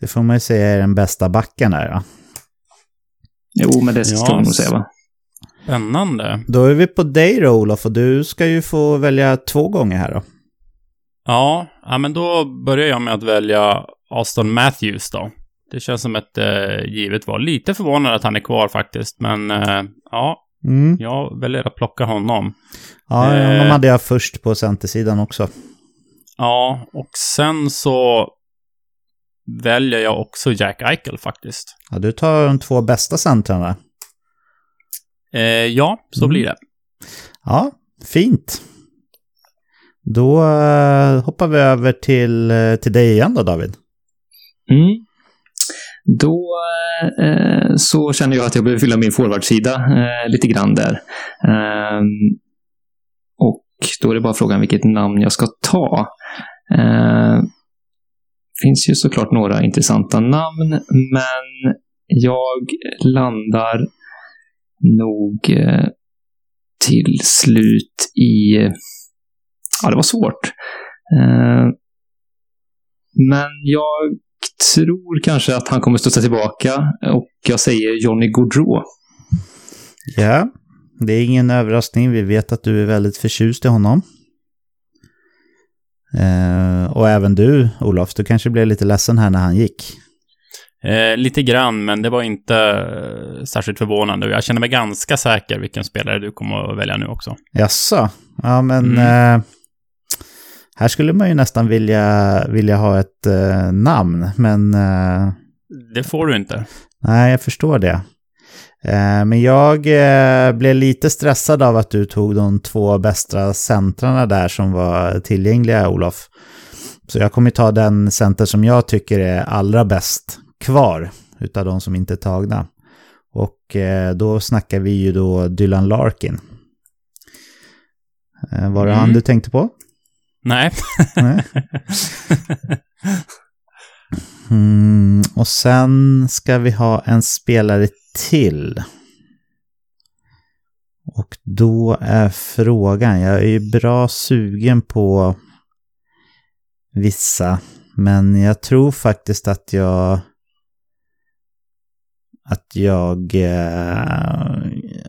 Det får man ju säga är den bästa backen där, ja.
Jo, men det ska ja, man nog säga, va?
Spännande.
Då är vi på dig då, Olof, och du ska ju få välja två gånger här då.
Ja, ja men då börjar jag med att välja Aston Matthews då. Det känns som ett eh, givet val. Lite förvånad att han är kvar faktiskt, men eh, ja, mm. jag väljer att plocka honom.
Ja, eh, honom hade jag först på centersidan också.
Ja, och sen så väljer jag också Jack Eichel faktiskt.
Ja, du tar de två bästa centrarna.
Eh, ja, så mm. blir det.
Ja, fint. Då uh, hoppar vi över till, uh, till dig igen då, David.
Mm. Då eh, så känner jag att jag behöver fylla min forwardsida eh, lite grann där. Eh, och då är det bara frågan vilket namn jag ska ta. Det finns ju såklart några intressanta namn, men jag landar nog eh, till slut i... Ja, det var svårt. Eh, men jag tror kanske att han kommer studsa tillbaka och jag säger Johnny Gaudreau.
Ja, det är ingen överraskning. Vi vet att du är väldigt förtjust i honom. Eh, och även du, Olof, du kanske blev lite ledsen här när han gick.
Eh, lite grann, men det var inte eh, särskilt förvånande. Jag känner mig ganska säker vilken spelare du kommer att välja nu också.
Jaså? Ja, men mm. Eh, här skulle man ju nästan vilja, vilja ha ett eh, namn, men... Eh,
det får du inte.
Nej, jag förstår det. Eh, men jag blev lite stressad av att du tog de två bästa centrarna där som var tillgängliga, Olof. Så jag kommer ta den center som jag tycker är allra bäst kvar utav de som inte är tagna. Och eh, då snackar vi ju då Dylan Larkin. Eh, var det mm. han du tänkte på?
Nej.
mm, och sen ska vi ha en spelare till. Och då är frågan, jag är ju bra sugen på vissa, men jag tror faktiskt att jag att jag eh,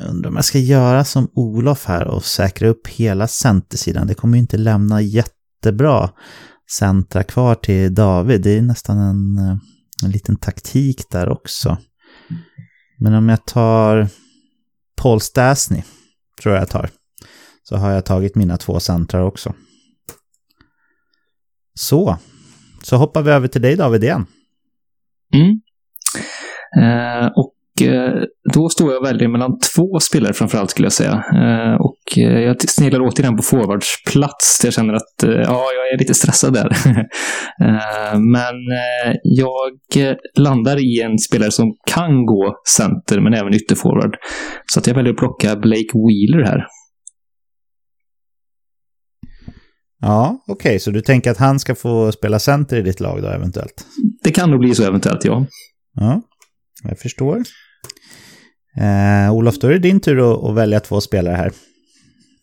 undrar om jag ska göra som Olof här och säkra upp hela centersidan. Det kommer ju inte lämna jättebra centra kvar till David. Det är nästan en, eh, en liten taktik där också. Men om jag tar Paul Stasny, tror jag jag tar, så har jag tagit mina två centrar också. Så, så hoppar vi över till dig David igen.
Mm. Eh, och då står jag och väljer mellan två spelare framförallt skulle jag säga. Eh, och jag sneglar återigen på forwardsplats. Jag känner att ja, jag är lite stressad där. men jag landar i en spelare som kan gå center men även ytterforward. Så att jag väljer att plocka Blake Wheeler här.
Ja, okej, okay. så du tänker att han ska få spela center i ditt lag då eventuellt?
det kan nog bli så eventuellt, ja.
Ja, jag förstår. Eh, Olof, då är det din tur att, att välja två spelare här.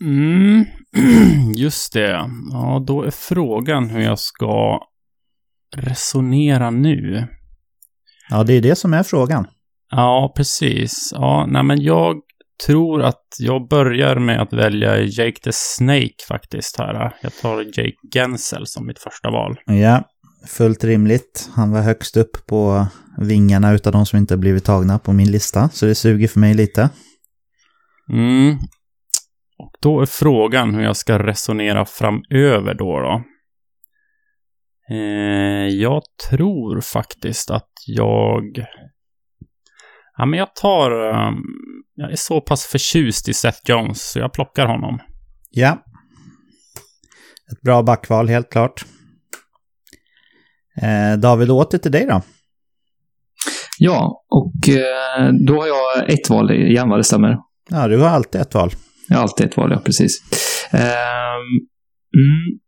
Mm, just det. Ja, då är frågan hur jag ska resonera nu.
Ja, det är det som är frågan.
Ja, precis. Ja, nej men jag tror att jag börjar med att välja Jake the Snake faktiskt här. Jag tar Jake Gensel som mitt första val.
Ja, fullt rimligt. Han var högst upp på vingarna utav de som inte blivit tagna på min lista, så det suger för mig lite.
Mm. Och då är frågan hur jag ska resonera framöver då. då. Eh, jag tror faktiskt att jag... Ja, men jag tar... Um, jag är så pass förtjust i Seth Jones, så jag plockar honom.
Ja. Ett bra backval, helt klart. Eh, David, åter till dig då.
Ja, och eh, då har jag ett val igen, vad det stämmer.
Ja, du har alltid ett val.
Jag har alltid ett val, ja, precis. Ehm, mm.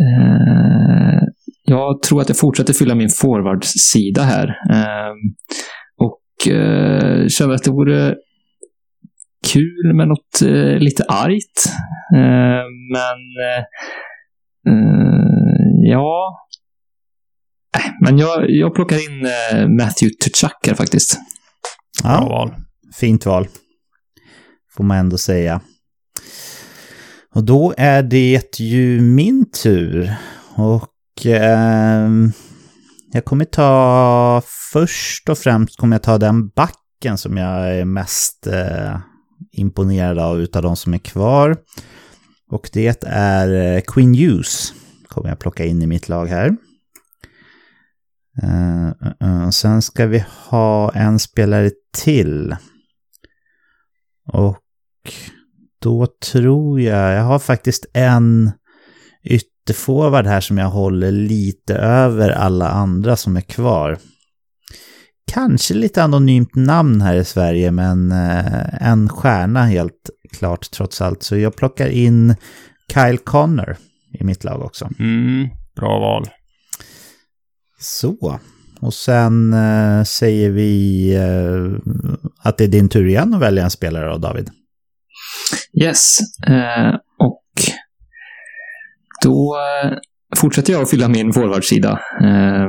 Eh, jag tror att jag fortsätter fylla min forwardsida här. Ehm, och eh, känner att det vore kul med något eh, lite argt. Ehm, men ja, men jag, jag plockar in Matthew Tuchak här faktiskt.
Ja, Bra val.
Fint val. Får man ändå säga. Och då är det ju min tur. Och eh, jag kommer ta, först och främst kommer jag ta den backen som jag är mest eh, imponerad av utav de som är kvar. Och det är eh, Queen Hughes. Kommer jag plocka in i mitt lag här. Uh, uh. Sen ska vi ha en spelare till. Och då tror jag, jag har faktiskt en ytterforward här som jag håller lite över alla andra som är kvar. Kanske lite anonymt namn här i Sverige, men en stjärna helt klart trots allt. Så jag plockar in Kyle Connor i mitt lag också.
Mm, bra val.
Så. Och sen eh, säger vi eh, att det är din tur igen att välja en spelare då, David.
Yes. Eh, och då eh, fortsätter jag att fylla min forwardsida. Eh,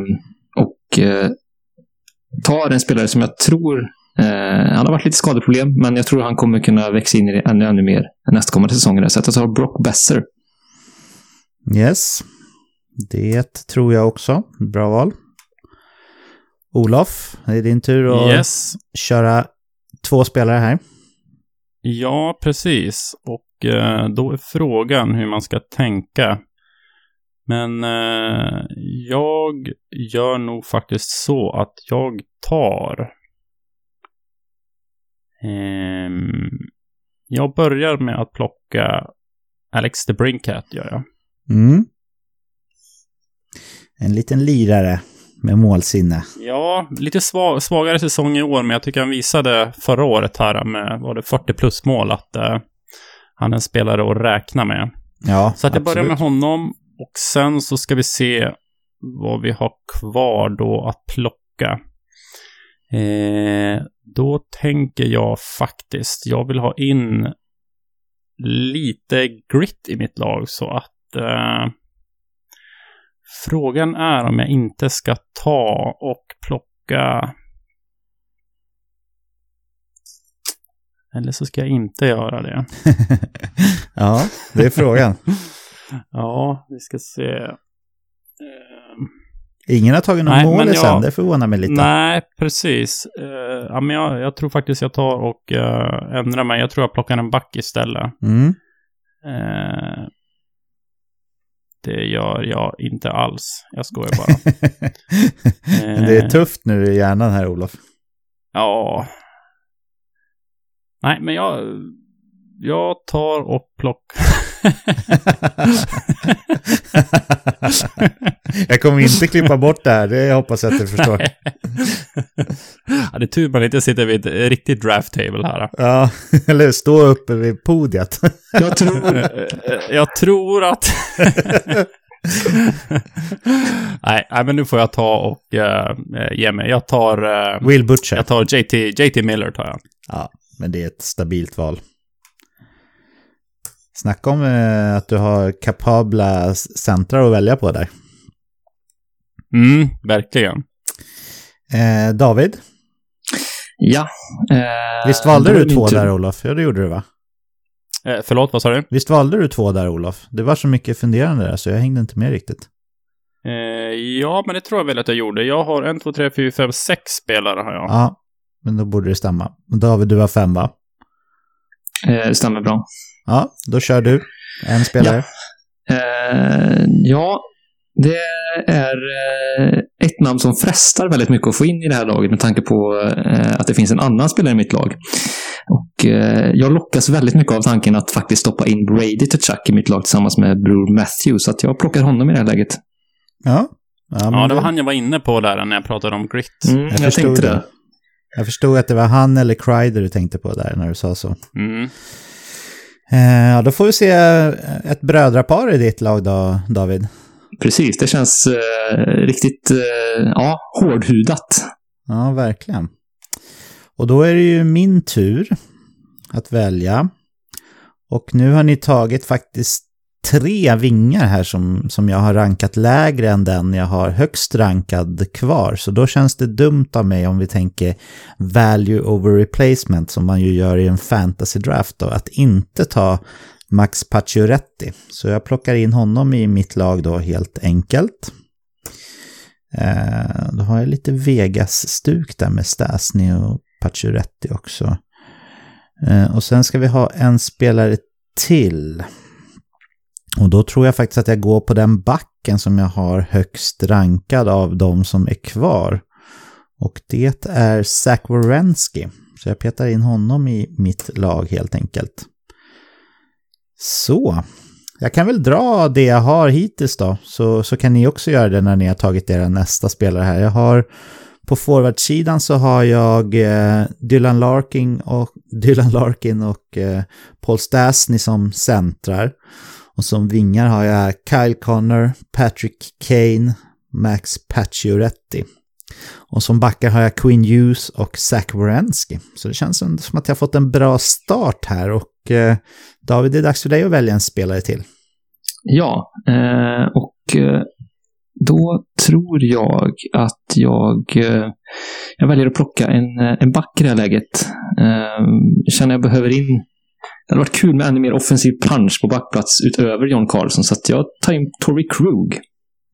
och eh, tar en spelare som jag tror eh, han har varit lite skadeproblem, men jag tror han kommer kunna växa in i det ännu, ännu mer nästkommande säsonger. Så jag tar Brock Besser.
Yes. Det tror jag också. Bra val. Olof, det är din tur att
yes.
köra två spelare här.
Ja, precis. Och eh, då är frågan hur man ska tänka. Men eh, jag gör nog faktiskt så att jag tar... Eh, jag börjar med att plocka Alex the Brinkat, gör jag.
Mm. En liten lirare med målsinne.
Ja, lite svag, svagare säsong i år, men jag tycker han visade förra året här med, var det 40 plus mål, att uh, han är en spelare att räkna med.
Ja,
Så att jag absolut. börjar med honom och sen så ska vi se vad vi har kvar då att plocka. Eh, då tänker jag faktiskt, jag vill ha in lite grit i mitt lag så att eh, Frågan är om jag inte ska ta och plocka... Eller så ska jag inte göra det.
ja, det är frågan.
ja, vi ska se. Ehm.
Ingen har tagit någon mål sen, det förvånar mig lite.
Nej, precis. Uh, ja, men jag, jag, tror faktiskt jag tar och uh, ändrar mig. Jag tror jag plockar en back istället.
Mm.
Uh, det gör jag inte alls. Jag skojar bara.
det är tufft nu i hjärnan här, Olof.
Ja. Nej, men jag... Jag tar och plockar...
jag kommer inte klippa bort det här, det hoppas jag att du förstår.
ja, det är tur man inte sitter vid ett riktigt draft table här.
Ja, eller stå uppe vid podiet.
jag tror...
jag tror att... nej, nej, men nu får jag ta och uh, ge mig. Jag tar... Uh,
Will Butcher.
Jag tar JT, JT Miller tar jag.
Ja, men det är ett stabilt val. Snacka om uh, att du har kapabla centrar att välja på där.
Mm, verkligen.
Eh, David?
Ja.
Eh, Visst valde du två där, Olof? Ja, det gjorde du, va?
Eh, förlåt, vad sa du?
Visst valde du två där, Olof? Det var så mycket funderande där, så jag hängde inte med riktigt.
Eh, ja, men det tror jag väl att jag gjorde. Jag har en, två, tre, fyra, fem, sex spelare har jag.
Ja, men då borde det stämma. David, du har fem, va?
Eh, stämmer bra.
Ja, då kör du. En spelare.
Ja, eh, ja det är eh, ett namn som frestar väldigt mycket att få in i det här laget med tanke på eh, att det finns en annan spelare i mitt lag. Och eh, jag lockas väldigt mycket av tanken att faktiskt stoppa in Brady till Chuck i mitt lag tillsammans med Bror Matthew, så att jag plockar honom i det här läget.
Ja.
Ja, ja det var han jag var inne på där när jag pratade om grit.
Mm, jag, jag tänkte det. det.
Jag förstod att det var han eller Crider du tänkte på där när du sa så.
Mm.
Ja, då får vi se ett brödrapar i ditt lag då, David.
Precis, det känns eh, riktigt eh, ja, hårdhudat.
Ja, verkligen. Och då är det ju min tur att välja. Och nu har ni tagit faktiskt tre vingar här som, som jag har rankat lägre än den jag har högst rankad kvar. Så då känns det dumt av mig om vi tänker value over replacement som man ju gör i en fantasy draft då, att inte ta Max Pacioretty. Så jag plockar in honom i mitt lag då helt enkelt. Eh, då har jag lite Vegas-stuk där med Stasny och Pacioretty också. Eh, och sen ska vi ha en spelare till. Och då tror jag faktiskt att jag går på den backen som jag har högst rankad av de som är kvar. Och det är Zach Wierenski. Så jag petar in honom i mitt lag helt enkelt. Så, jag kan väl dra det jag har hittills då, så, så kan ni också göra det när ni har tagit era nästa spelare här. Jag har på forwardsidan så har jag eh, Dylan Larkin och, Dylan Larkin och eh, Paul Stasny som centrar. Och som vingar har jag Kyle Connor, Patrick Kane, Max Pacioretty. Och som backar har jag Quinn Hughes och Zach Wierenski. Så det känns som att jag fått en bra start här och eh, David, det är dags för dig att välja en spelare till.
Ja, eh, och eh, då tror jag att jag, eh, jag väljer att plocka en, eh, en back i det här läget. Eh, känner jag behöver in det hade varit kul med ännu mer offensiv punch på backplats utöver John Carlson, så att jag tar in Tory Krug.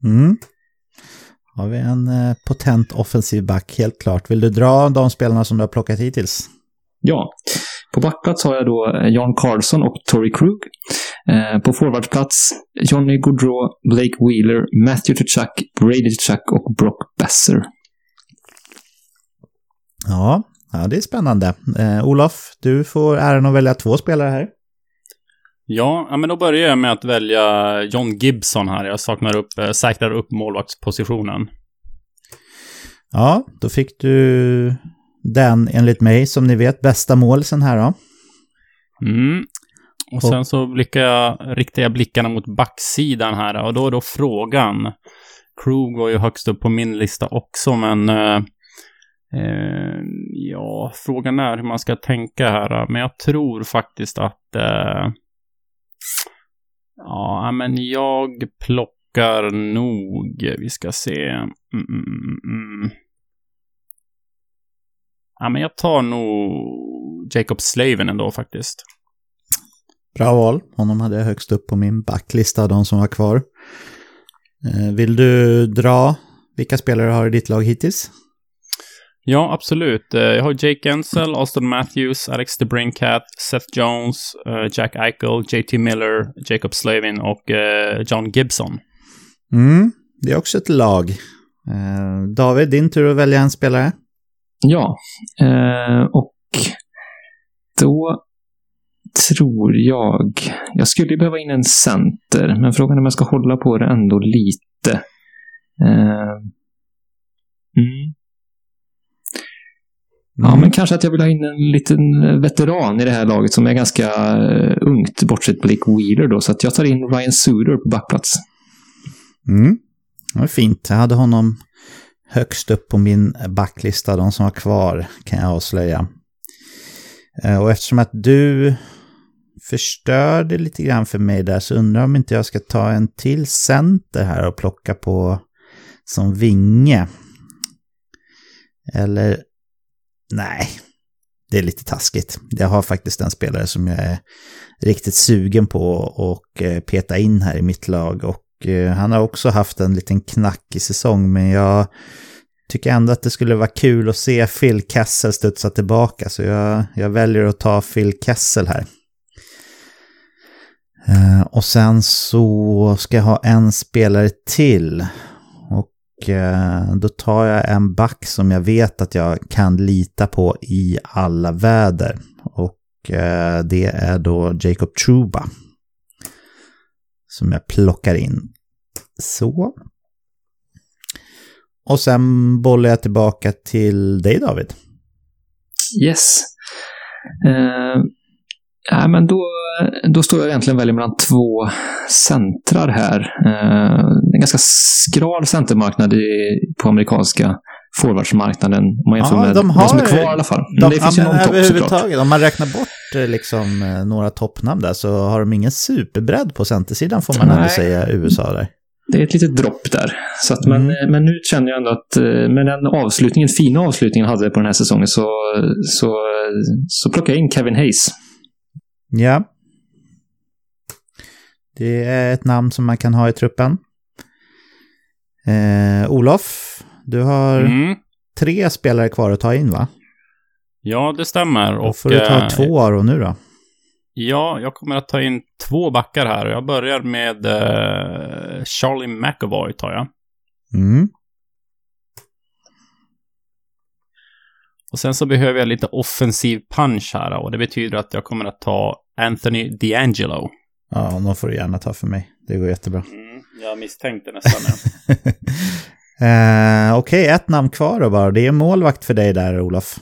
Mm. Har vi en eh, potent offensiv back, helt klart. Vill du dra de spelarna som du har plockat hittills?
Ja. På backplats har jag då eh, John Carlson och Tory Krug. Eh, på forwardsplats Johnny Gaudreau, Blake Wheeler, Matthew Tuchak, Brady Tuchak och Brock Besser.
Ja, ja det är spännande. Eh, Olof, du får äran att välja två spelare här.
Ja, men då börjar jag med att välja John Gibson här. Jag saknar upp, äh, säkrar upp målvaktspositionen.
Ja, då fick du den, enligt mig, som ni vet, bästa målsen här då.
Mm. Och, sen så blickar jag, riktar jag blickarna mot backsidan här och då är då frågan. Krug var ju högst upp på min lista också, men eh, eh, ja, frågan är hur man ska tänka här. Äh, men jag tror faktiskt att eh, Ja, äh, men jag plockar nog, vi ska se. Mm, mm, mm. mm, mm. Ja, men jag tar nog Jacob Slaven ändå faktiskt.
Bra val. Honom hade jag högst upp på min backlista av de som var kvar. Eh, vill du dra vilka spelare du har i ditt lag hittills?
Ja, absolut. Eh, jag har Jake Ensel, Austin Matthews, Alex DeBrincat, Seth Jones, eh, Jack Eichel, JT Miller, Jacob Slavin och eh, John Gibson.
Mm, det är också ett lag. David, din tur att välja en spelare.
Ja, och då tror jag... Jag skulle behöva in en center, men frågan är om jag ska hålla på det ändå lite. Mm. Ja, men kanske att jag vill ha in en liten veteran i det här laget som är ganska uh, ungt, bortsett Blake Wheeler då. Så att jag tar in Ryan Suder på backplats.
Mm. Det var fint. Jag hade honom högst upp på min backlista, de som var kvar, kan jag avslöja. Eh, och eftersom att du förstörde lite grann för mig där så undrar om inte jag ska ta en till center här och plocka på som vinge. Eller, nej, det är lite taskigt. Jag har faktiskt en spelare som jag är riktigt sugen på att eh, peta in här i mitt lag. Och eh, han har också haft en liten knackig säsong, men jag tycker ändå att det skulle vara kul att se Phil Kessel studsa tillbaka. Så jag, jag väljer att ta Phil Kessel här. Eh, och sen så ska jag ha en spelare till. Och eh, då tar jag en back som jag vet att jag kan lita på i alla väder. Och eh, det är då Jacob Truba. Som jag plockar in. Så. Och sen bollar jag tillbaka till dig David.
Yes. Eh, uh, ja, men då, då står jag egentligen väldigt mellan två centrar här. Uh, en ganska skral centermarknad i, på amerikanska forwardsmarknaden. Om man jämför ja, med de har, vad som är kvar i alla fall.
De, det finns ju någon topp såklart. Om man räknar bort liksom, några toppnamn där så har de ingen superbredd på centersidan får man Nej. ändå säga USA där
det är ett litet dropp där. Så att, men, mm. men nu känner jag ändå att eh, med den avslutningen, fina avslutningen hade på den här säsongen så, så, så plockar jag in Kevin Hayes.
Ja. Det är ett namn som man kan ha i truppen. Eh, Olof, du har mm. tre spelare kvar att ta in va?
Ja, det stämmer.
Då får du ta eh, två dem nu då.
Ja, jag kommer att ta in två backar här. Jag börjar med uh, Charlie McAvoy, tar jag. Mm. Och sen så behöver jag lite offensiv punch här och det betyder att jag kommer att ta Anthony D'Angelo.
Ja, de får du gärna ta för mig. Det går jättebra.
Mm, jag misstänkte nästan det.
uh, Okej, okay, ett namn kvar då bara. Det är målvakt för dig där, Olof.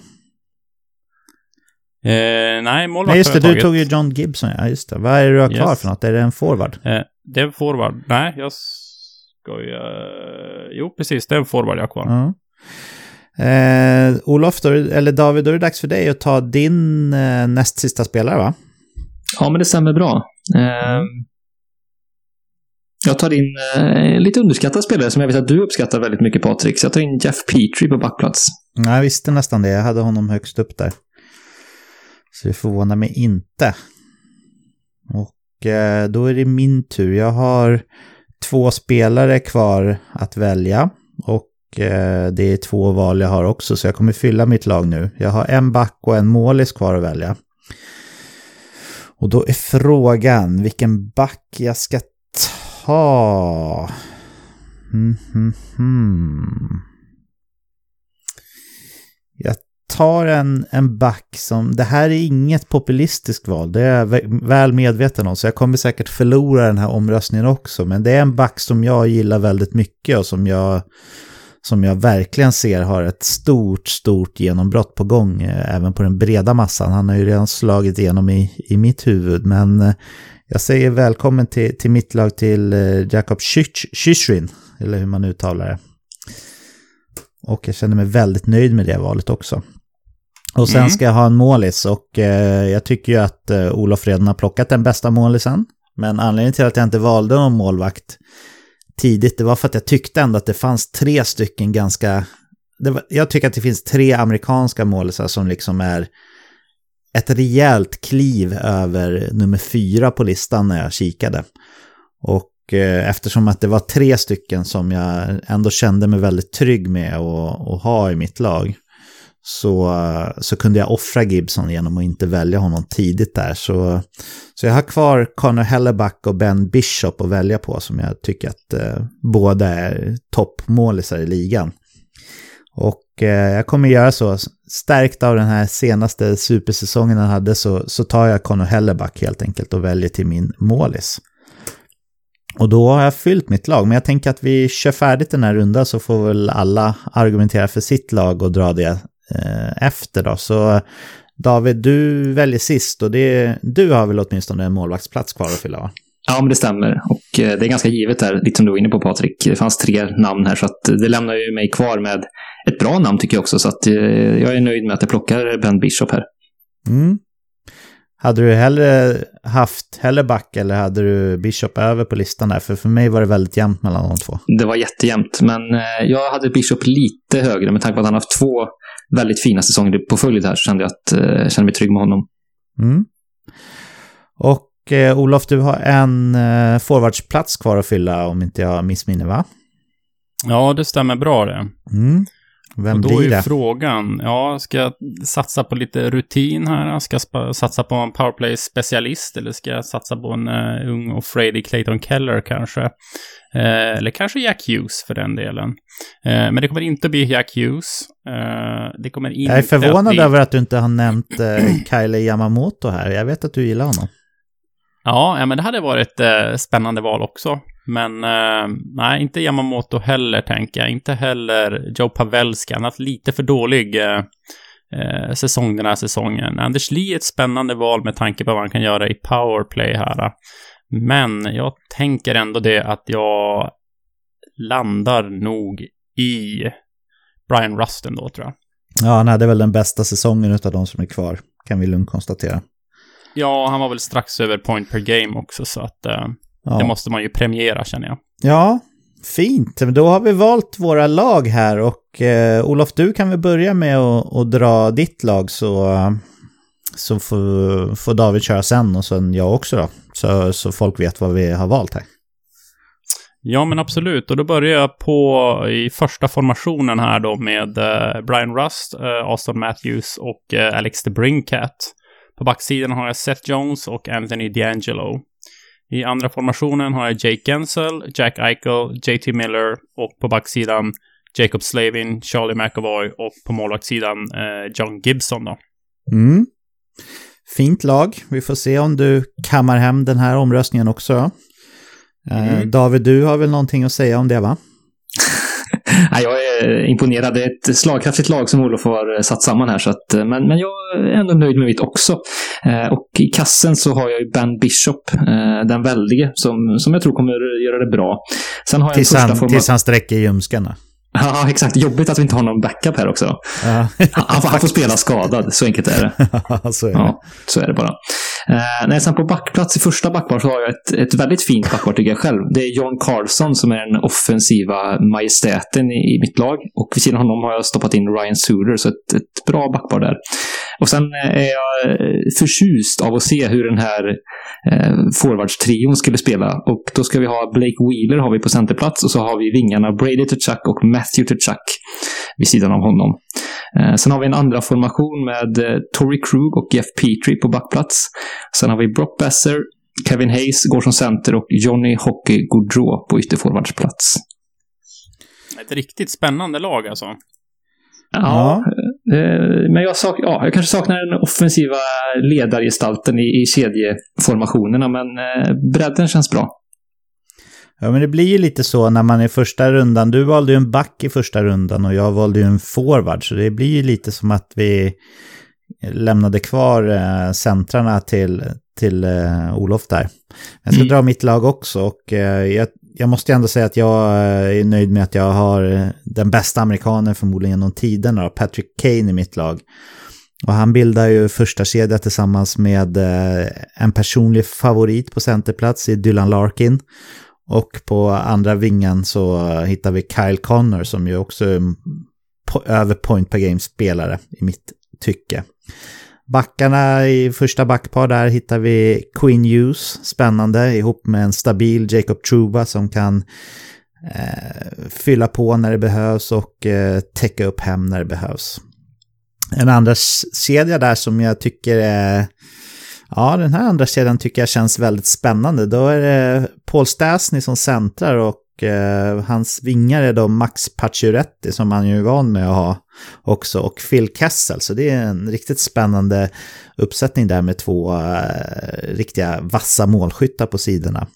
Eh, nej, målvakt
Nej, just det. Du tog ju John Gibson, ja. Just det. Vad är det du har kvar yes. för något? Är det en forward?
Eh, det är en forward. Nej, jag ska ju... Uh, jo, precis. Det är en forward jag har kvar.
Mm. Eh, Olof, då, eller David, då är det dags för dig att ta din eh, näst sista spelare, va?
Ja, men det stämmer bra. Eh, jag tar in eh, lite underskattad spelare som jag vet att du uppskattar väldigt mycket, Patrik. Så jag tar in Jeff Petrie på backplats.
Jag visste nästan det. Jag hade honom högst upp där. Så det förvånar mig inte. Och eh, då är det min tur. Jag har två spelare kvar att välja. Och eh, det är två val jag har också, så jag kommer fylla mitt lag nu. Jag har en back och en målis kvar att välja. Och då är frågan vilken back jag ska ta. Mm, mm, mm. Jag tar en, en back som, det här är inget populistiskt val, det är jag väl medveten om, så jag kommer säkert förlora den här omröstningen också, men det är en back som jag gillar väldigt mycket och som jag, som jag verkligen ser har ett stort, stort genombrott på gång, eh, även på den breda massan. Han har ju redan slagit igenom i, i mitt huvud, men eh, jag säger välkommen till, till mitt lag till eh, Jakob Shishrin, eller hur man uttalar det. Och jag känner mig väldigt nöjd med det valet också. Och sen mm. ska jag ha en målis och jag tycker ju att eh, Olof redan har plockat den bästa målisen. Men anledningen till att jag inte valde någon målvakt tidigt, det var för att jag tyckte ändå att det fanns tre stycken ganska... Var, jag tycker att det finns tre amerikanska målisar som liksom är ett rejält kliv över nummer fyra på listan när jag kikade. Och eh, eftersom att det var tre stycken som jag ändå kände mig väldigt trygg med att, att ha i mitt lag så, eh, så kunde jag offra Gibson genom att inte välja honom tidigt där. Så, så jag har kvar Connor Helleback och Ben Bishop att välja på som jag tycker att eh, båda är toppmålisar i ligan. Och eh, jag kommer göra så, stärkt av den här senaste supersäsongen han hade så, så tar jag Connor Helleback helt enkelt och väljer till min målis. Och då har jag fyllt mitt lag, men jag tänker att vi kör färdigt den här rundan så får väl alla argumentera för sitt lag och dra det efter då. Så David, du väljer sist och det, du har väl åtminstone en målvaktsplats kvar att fylla va?
Ja, men det stämmer. Och eh, det är ganska givet där, lite som du var inne på Patrik. Det fanns tre namn här, så att det lämnar ju mig kvar med ett bra namn tycker jag också. Så att eh, jag är nöjd med att jag plockar Ben Bishop här.
Mm. Hade du hellre haft Helleback eller hade du Bishop över på listan där? För för mig var det väldigt jämnt mellan de två.
Det var jättejämnt, men eh, jag hade Bishop lite högre med tanke på att han haft två väldigt fina säsonger på följd här så kände jag att jag eh, kände mig trygg med honom.
Mm. Och eh, Olof, du har en eh, forwardsplats kvar att fylla om inte jag missminner va?
Ja, det stämmer bra det.
Mm. Vem
och då
blir
är
det?
frågan, ja, ska jag satsa på lite rutin här? Ska jag satsa på en powerplay-specialist? Eller ska jag satsa på en uh, ung och fredig Clayton Keller kanske? Uh, eller kanske Jack Hughes för den delen. Uh, men det kommer inte bli Jack Hughes. det kommer inte
Jag är förvånad
bli...
över att du inte har nämnt uh, Kyle Yamamoto här. Jag vet att du gillar honom.
Ja, ja men det hade varit ett spännande val också. Men eh, nej, inte Yamamoto heller, tänker jag. Inte heller Joe Pavelski. Han har haft lite för dålig eh, eh, säsong den här säsongen. Anders Lee är ett spännande val med tanke på vad han kan göra i powerplay här. Men jag tänker ändå det att jag landar nog i Brian Rusten då, tror jag.
Ja, han hade väl den bästa säsongen av de som är kvar, kan vi lugnt konstatera.
Ja, han var väl strax över point per game också, så att eh, Ja. Det måste man ju premiera känner jag.
Ja, fint. Då har vi valt våra lag här och eh, Olof, du kan väl börja med att, dra ditt lag så, så får, får David köra sen och sen jag också då. Så, så folk vet vad vi har valt här.
Ja, men absolut. Och då börjar jag på i första formationen här då med eh, Brian Rust, eh, Austin Matthews och eh, Alex de Brincat. På backsidan har jag Seth Jones och Anthony D'Angelo. I andra formationen har jag Jake Gensel, Jack Eichel, JT Miller och på backsidan Jacob Slavin, Charlie McAvoy och på målvaktssidan eh, John Gibson då.
Mm. Fint lag. Vi får se om du kammar hem den här omröstningen också. Eh, mm. David, du har väl någonting att säga om det va?
jag är imponerad. Det är ett slagkraftigt lag som Olof har eh, satt samman här. Så att, eh, men, men jag är ändå nöjd med mitt också. Eh, och i kassen så har jag ju Ben Bishop, den väldige, som, som jag tror kommer göra det bra.
Sen har jag tills, han, tills han sträcker ljumskarna.
Ja, exakt. Jobbigt att vi inte har någon backup här också. Ja. han, får, han, får, spela skadad, så enkelt är det.
så, är det. Ja,
så är det bara. Eh, nej, sen på backplats i första backpar så har jag ett, ett väldigt fint backpar tycker jag själv. Det är John Carlson som är den offensiva majestäten i, i mitt lag. Och vid sidan av honom har jag stoppat in Ryan Suder, så ett, ett bra backpar där. Och sen eh, är jag eh, förtjust av att se hur den här eh, forwardstrion skulle spela. Och då ska vi ha Blake Wheeler har vi på centerplats och så har vi vingarna Brady Chuck och Matthew Chuck vid sidan av honom. Eh, sen har vi en andra formation med eh, Tory Krug och Jeff Petrie på backplats. Sen har vi Brock Besser, Kevin Hayes går som center och Johnny Hockey Gaudreau på ytterforwardsplats.
Ett riktigt spännande lag alltså.
Ja, eh, men jag, sak, ja, jag kanske saknar den offensiva ledargestalten i, i kedjeformationerna, men bredden känns bra.
Ja, men det blir ju lite så när man i första rundan, du valde ju en back i första rundan och jag valde ju en forward, så det blir ju lite som att vi lämnade kvar eh, centrarna till, till eh, Olof där. Jag ska mm. dra mitt lag också och eh, jag, jag måste ändå säga att jag är nöjd med att jag har den bästa amerikanen förmodligen genom tiderna, Patrick Kane i mitt lag. Och han bildar ju första kedja tillsammans med en personlig favorit på centerplats i Dylan Larkin. Och på andra vingen så hittar vi Kyle Connor som ju också är över point per game spelare i mitt tycke. Backarna i första backpar där hittar vi Queen Hughes, spännande, ihop med en stabil Jacob Truba som kan eh, fylla på när det behövs och eh, täcka upp hem när det behövs. En andra kedja där som jag tycker är Ja, den här andra kedjan tycker jag känns väldigt spännande. Då är det Paul Stasny som centrar och eh, hans vingar är då Max Pacioretty som man ju är van med att ha också och Phil Kessel. Så det är en riktigt spännande uppsättning där med två eh, riktiga vassa målskyttar på sidorna.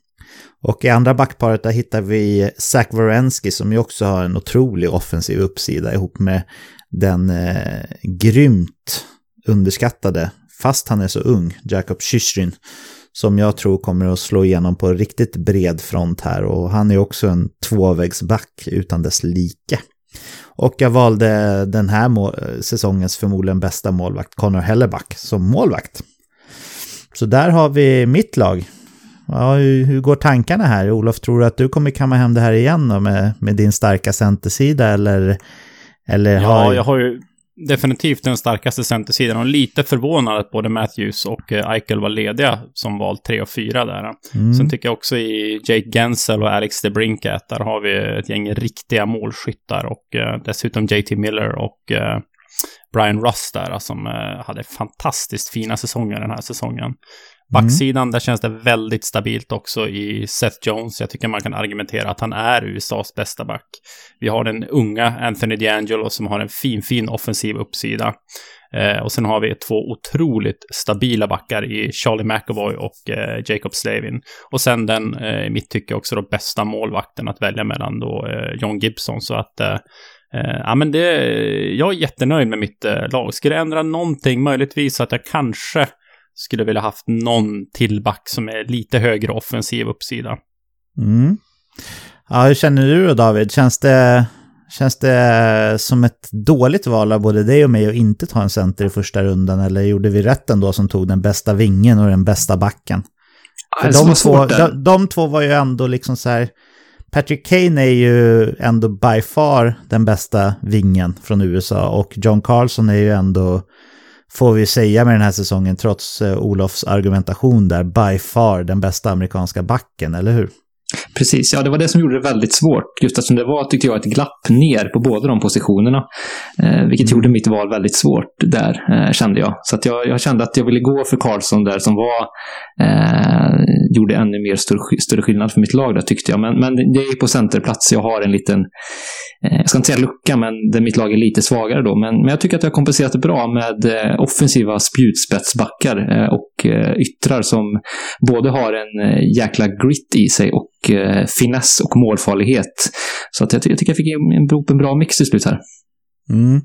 Och i andra backparet där hittar vi Zach Wierenski som ju också har en otrolig offensiv uppsida ihop med den eh, grymt underskattade fast han är så ung, Jacob Shishrin, som jag tror kommer att slå igenom på riktigt bred front här och han är också en tvåvägsback utan dess like. Och jag valde den här säsongens förmodligen bästa målvakt, Connor Helleback, som målvakt. Så där har vi mitt lag. Ja, hur, hur, går tankarna här? Olof, tror du att du kommer kamma hem det här igen då med, med din starka centersida eller? eller
ja, har... jag har ju definitivt den starkaste centersidan och lite förvånad att både Matthews och eh, Eichel var lediga som val 3 och 4 där. Mm. Sen tycker jag också i Jake Gensel och Alex DeBrincat, där har vi ett gäng riktiga målskyttar och uh, dessutom JT Miller och uh, Brian Russ där som uh, hade fantastiskt fina säsonger den här säsongen. Mm. Backsidan, mm. där känns det väldigt stabilt också i Seth Jones. Jag tycker man kan argumentera att han är USAs bästa back. Vi har den unga Anthony D'Angelo som har en fin, fin offensiv uppsida. Eh, och sen har vi två otroligt stabila backar i Charlie McAvoy och eh, Jacob Slavin. Och sen den, eh, i mitt tycke, också då bästa målvakten att välja mellan då eh, John Gibson. Så att eh, eh, ja, men det, jag är jättenöjd med mitt eh, lag. Skulle ändra någonting, möjligtvis att jag kanske skulle vilja haft någon till back som är lite högre offensiv uppsida.
Mm. Ja, hur känner du då David? Känns det, känns det som ett dåligt val av både dig och mig att inte ta en center i första rundan? Eller gjorde vi rätt ändå som tog den bästa vingen och den bästa backen? Ja, de, två, de, de, två var ju ändå liksom så här... Patrick Kane är ju ändå by far den bästa vingen från USA och John Carlson är ju ändå får vi säga med den här säsongen, trots eh, Olofs argumentation där, by far den bästa amerikanska backen, eller hur?
Precis, ja det var det som gjorde det väldigt svårt. Just eftersom det var, tyckte jag, ett glapp ner på båda de positionerna. Eh, vilket mm. gjorde mitt val väldigt svårt där, eh, kände jag. Så att jag, jag, kände att jag ville gå för Karlsson där som var, eh, gjorde ännu mer större, större skillnad för mitt lag där tyckte jag. Men, men det är på centerplats, jag har en liten, eh, jag ska inte säga lucka, men där mitt lag är lite svagare då. Men, men jag tycker att jag har kompenserat det bra med eh, offensiva spjutspetsbackar eh, och yttrar som både har en jäkla grit i sig och eh, finess och målfarlighet. Så att jag, jag tycker jag fick ihop en bra mix till slut här.
Mm.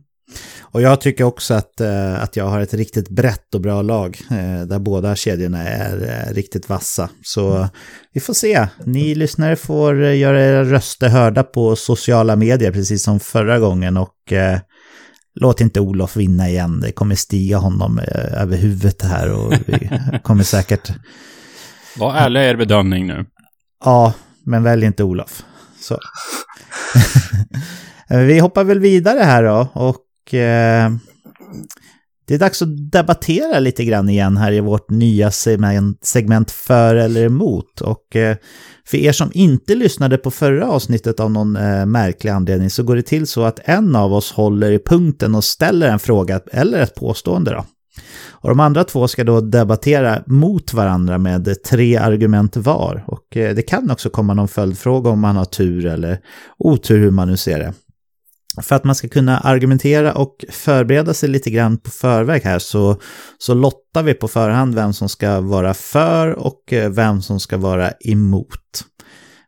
Och jag tycker också att, eh, att jag har ett riktigt brett och bra lag eh, där båda kedjorna är eh, riktigt vassa. Så vi får se. Ni lyssnare får eh, göra era röster hörda på sociala medier precis som förra gången och eh, låt inte Olof vinna igen. Det kommer stiga honom eh, över huvudet här och vi kommer säkert...
Var ärlig er bedömning nu.
Ja, men välj inte Olof. Så. Vi hoppar väl vidare här då och eh, det är dags att debattera lite grann igen här i vårt nya segment, segment för eller emot. Och eh, för er som inte lyssnade på förra avsnittet av någon eh, märklig anledning så går det till så att en av oss håller i punkten och ställer en fråga eller ett påstående då. Och de andra två ska då debattera mot varandra med tre argument var. Och eh, det kan också komma någon följdfråga om man har tur eller otur hur man nu ser det. För att man ska kunna argumentera och förbereda sig lite grann på förväg här så, så lottar vi på förhand vem som ska vara för och eh, vem som ska vara emot.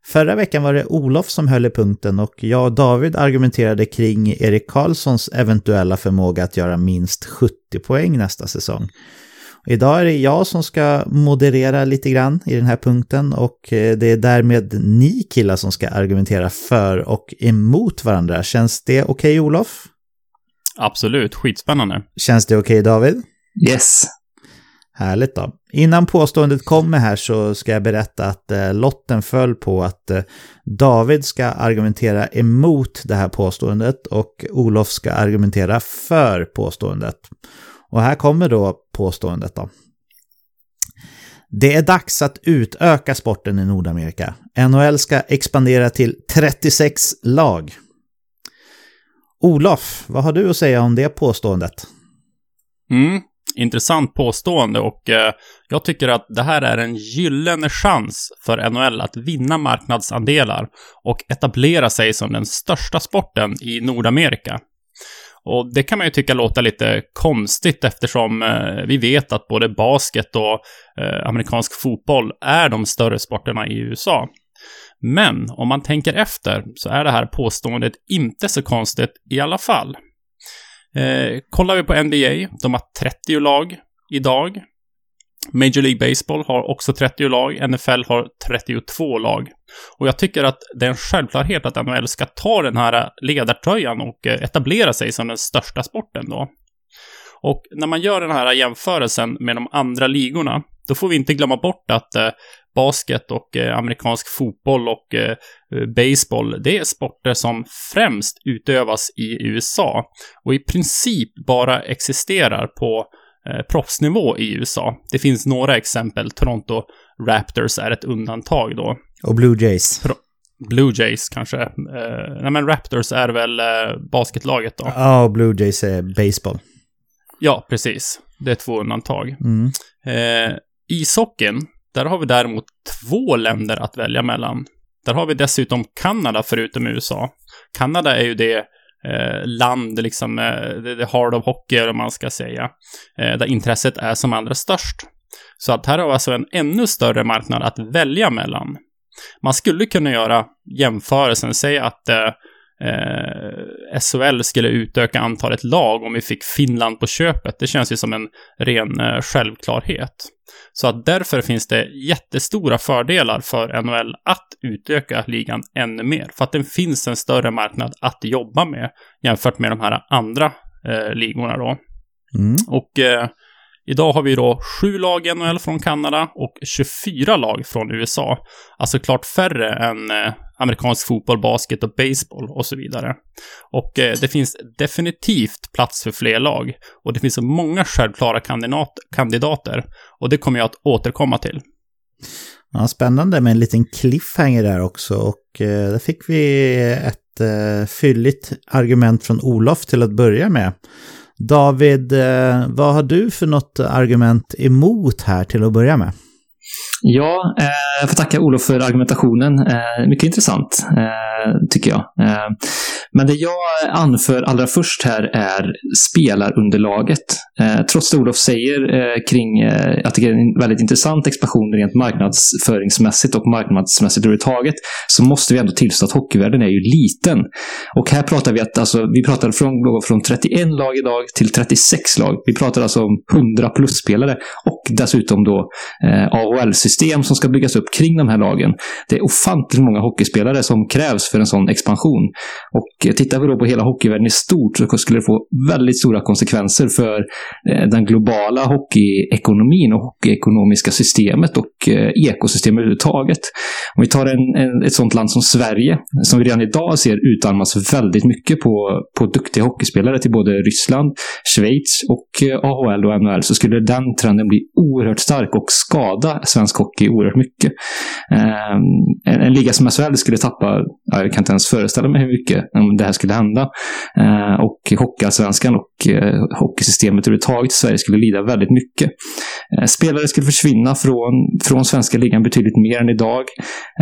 Förra veckan var det Olof som höll i punkten och jag och David argumenterade kring Erik Karlssons eventuella förmåga att göra minst 70 poäng nästa säsong. Idag är det jag som ska moderera lite grann i den här punkten och eh, det är därmed ni killar som ska argumentera för och emot varandra. Känns det okej okay, Olof?
Absolut, skitspännande.
Känns det okej okay, David?
Yes.
Härligt då. Innan påståendet kommer här så ska jag berätta att eh, lotten föll på att eh, David ska argumentera emot det här påståendet och Olof ska argumentera för påståendet. Och här kommer då påståendet då. Det är dags att utöka sporten i Nordamerika. NHL ska expandera till 36 lag. Olof, vad har du att säga om det påståendet?
Mm, intressant påstående och eh, jag tycker att det här är en gyllene chans för NHL att vinna marknadsandelar och etablera sig som den största sporten i Nordamerika. Och det kan man ju tycka låter lite konstigt eftersom eh, vi vet att både basket och eh, amerikansk fotboll är de större sporterna i USA. Men om man tänker efter så är det här påståendet inte så konstigt i alla fall. Eh, kollar vi på NBA, de har 30 lag idag. Major League Baseball har också 30 lag, NFL har 32 lag. Och jag tycker att det är en självklarhet att NHL ska ta den här ledartröjan och eh, etablera sig som den största sporten då. Och när man gör den här jämförelsen med de andra ligorna, då får vi inte glömma bort att eh, basket och eh, amerikansk fotboll och eh, baseball, det är sporter som främst utövas i USA och i princip bara existerar på eh, proffsnivå i USA. Det finns några exempel. Toronto Raptors är ett undantag då.
Och Blue Jays. Pro
Blue Jays kanske. Eh, nej men Raptors är väl eh, basketlaget då.
Ja, och Blue Jays är baseball.
Ja, precis. Det är två undantag. Mm. Eh, ishockeyn, där har vi däremot två länder att välja mellan. Där har vi dessutom Kanada förutom USA. Kanada är ju det eh, land, liksom, eh, det, det hard of hockey, eller man ska säga, eh, där intresset är som allra störst. Så att här har vi alltså en ännu större marknad att välja mellan. Man skulle kunna göra jämförelsen, säga att eh, eh, SHL skulle utöka antalet lag om vi fick Finland på köpet. Det känns ju som en ren eh, självklarhet. Så att därför finns det jättestora fördelar för NHL att utöka ligan ännu mer. För att det finns en större marknad att jobba med jämfört med de här andra eh, ligorna då. Mm. Och eh, idag har vi då sju lag i NHL från Kanada och 24 lag från USA. Alltså klart färre än eh, amerikansk fotboll, basket och baseball och så vidare. Och eh, det finns definitivt plats för fler lag. Och det finns så många självklara kandidat kandidater. Och det kommer jag att återkomma till.
Ja, spännande med en liten cliffhanger där också. Och eh, där fick vi ett eh, fylligt argument från Olof till att börja med. David, eh, vad har du för något argument emot här till att börja med?
Ja, eh, jag får tacka Olof för argumentationen. Eh, mycket intressant, eh, tycker jag. Eh, men det jag anför allra först här är spelarunderlaget. Eh, trots det Olof säger eh, kring, eh, jag tycker det är en väldigt intressant expansion rent marknadsföringsmässigt och marknadsmässigt överhuvudtaget, så måste vi ändå tillstå att hockeyvärlden är ju liten. Och här pratar vi att alltså, vi pratar från, från 31 lag idag till 36 lag. Vi pratar alltså om 100 plus-spelare och dessutom då eh, AHL-system system som ska byggas upp kring de här lagen. Det är ofantligt många hockeyspelare som krävs för en sån expansion. Och eh, tittar vi då på hela hockeyvärlden i stort så skulle det få väldigt stora konsekvenser för eh, den globala hockeyekonomin och hockeyekonomiska systemet och eh, ekosystemet överhuvudtaget. Om vi tar en, en, ett sånt land som Sverige, som vi redan idag ser utarmas väldigt mycket på, på duktiga hockeyspelare till både Ryssland, Schweiz och AHL och NHL, så skulle den trenden bli oerhört stark och skada svensk hockey oerhört mycket. Ehm, en, en liga som SHL skulle tappa, jag kan inte ens föreställa mig hur mycket om det här skulle hända. Ehm, och Hockeyallsvenskan och eh, hockeysystemet överhuvudtaget i Sverige skulle lida väldigt mycket. Eh, spelare skulle försvinna från, från svenska ligan betydligt mer än idag.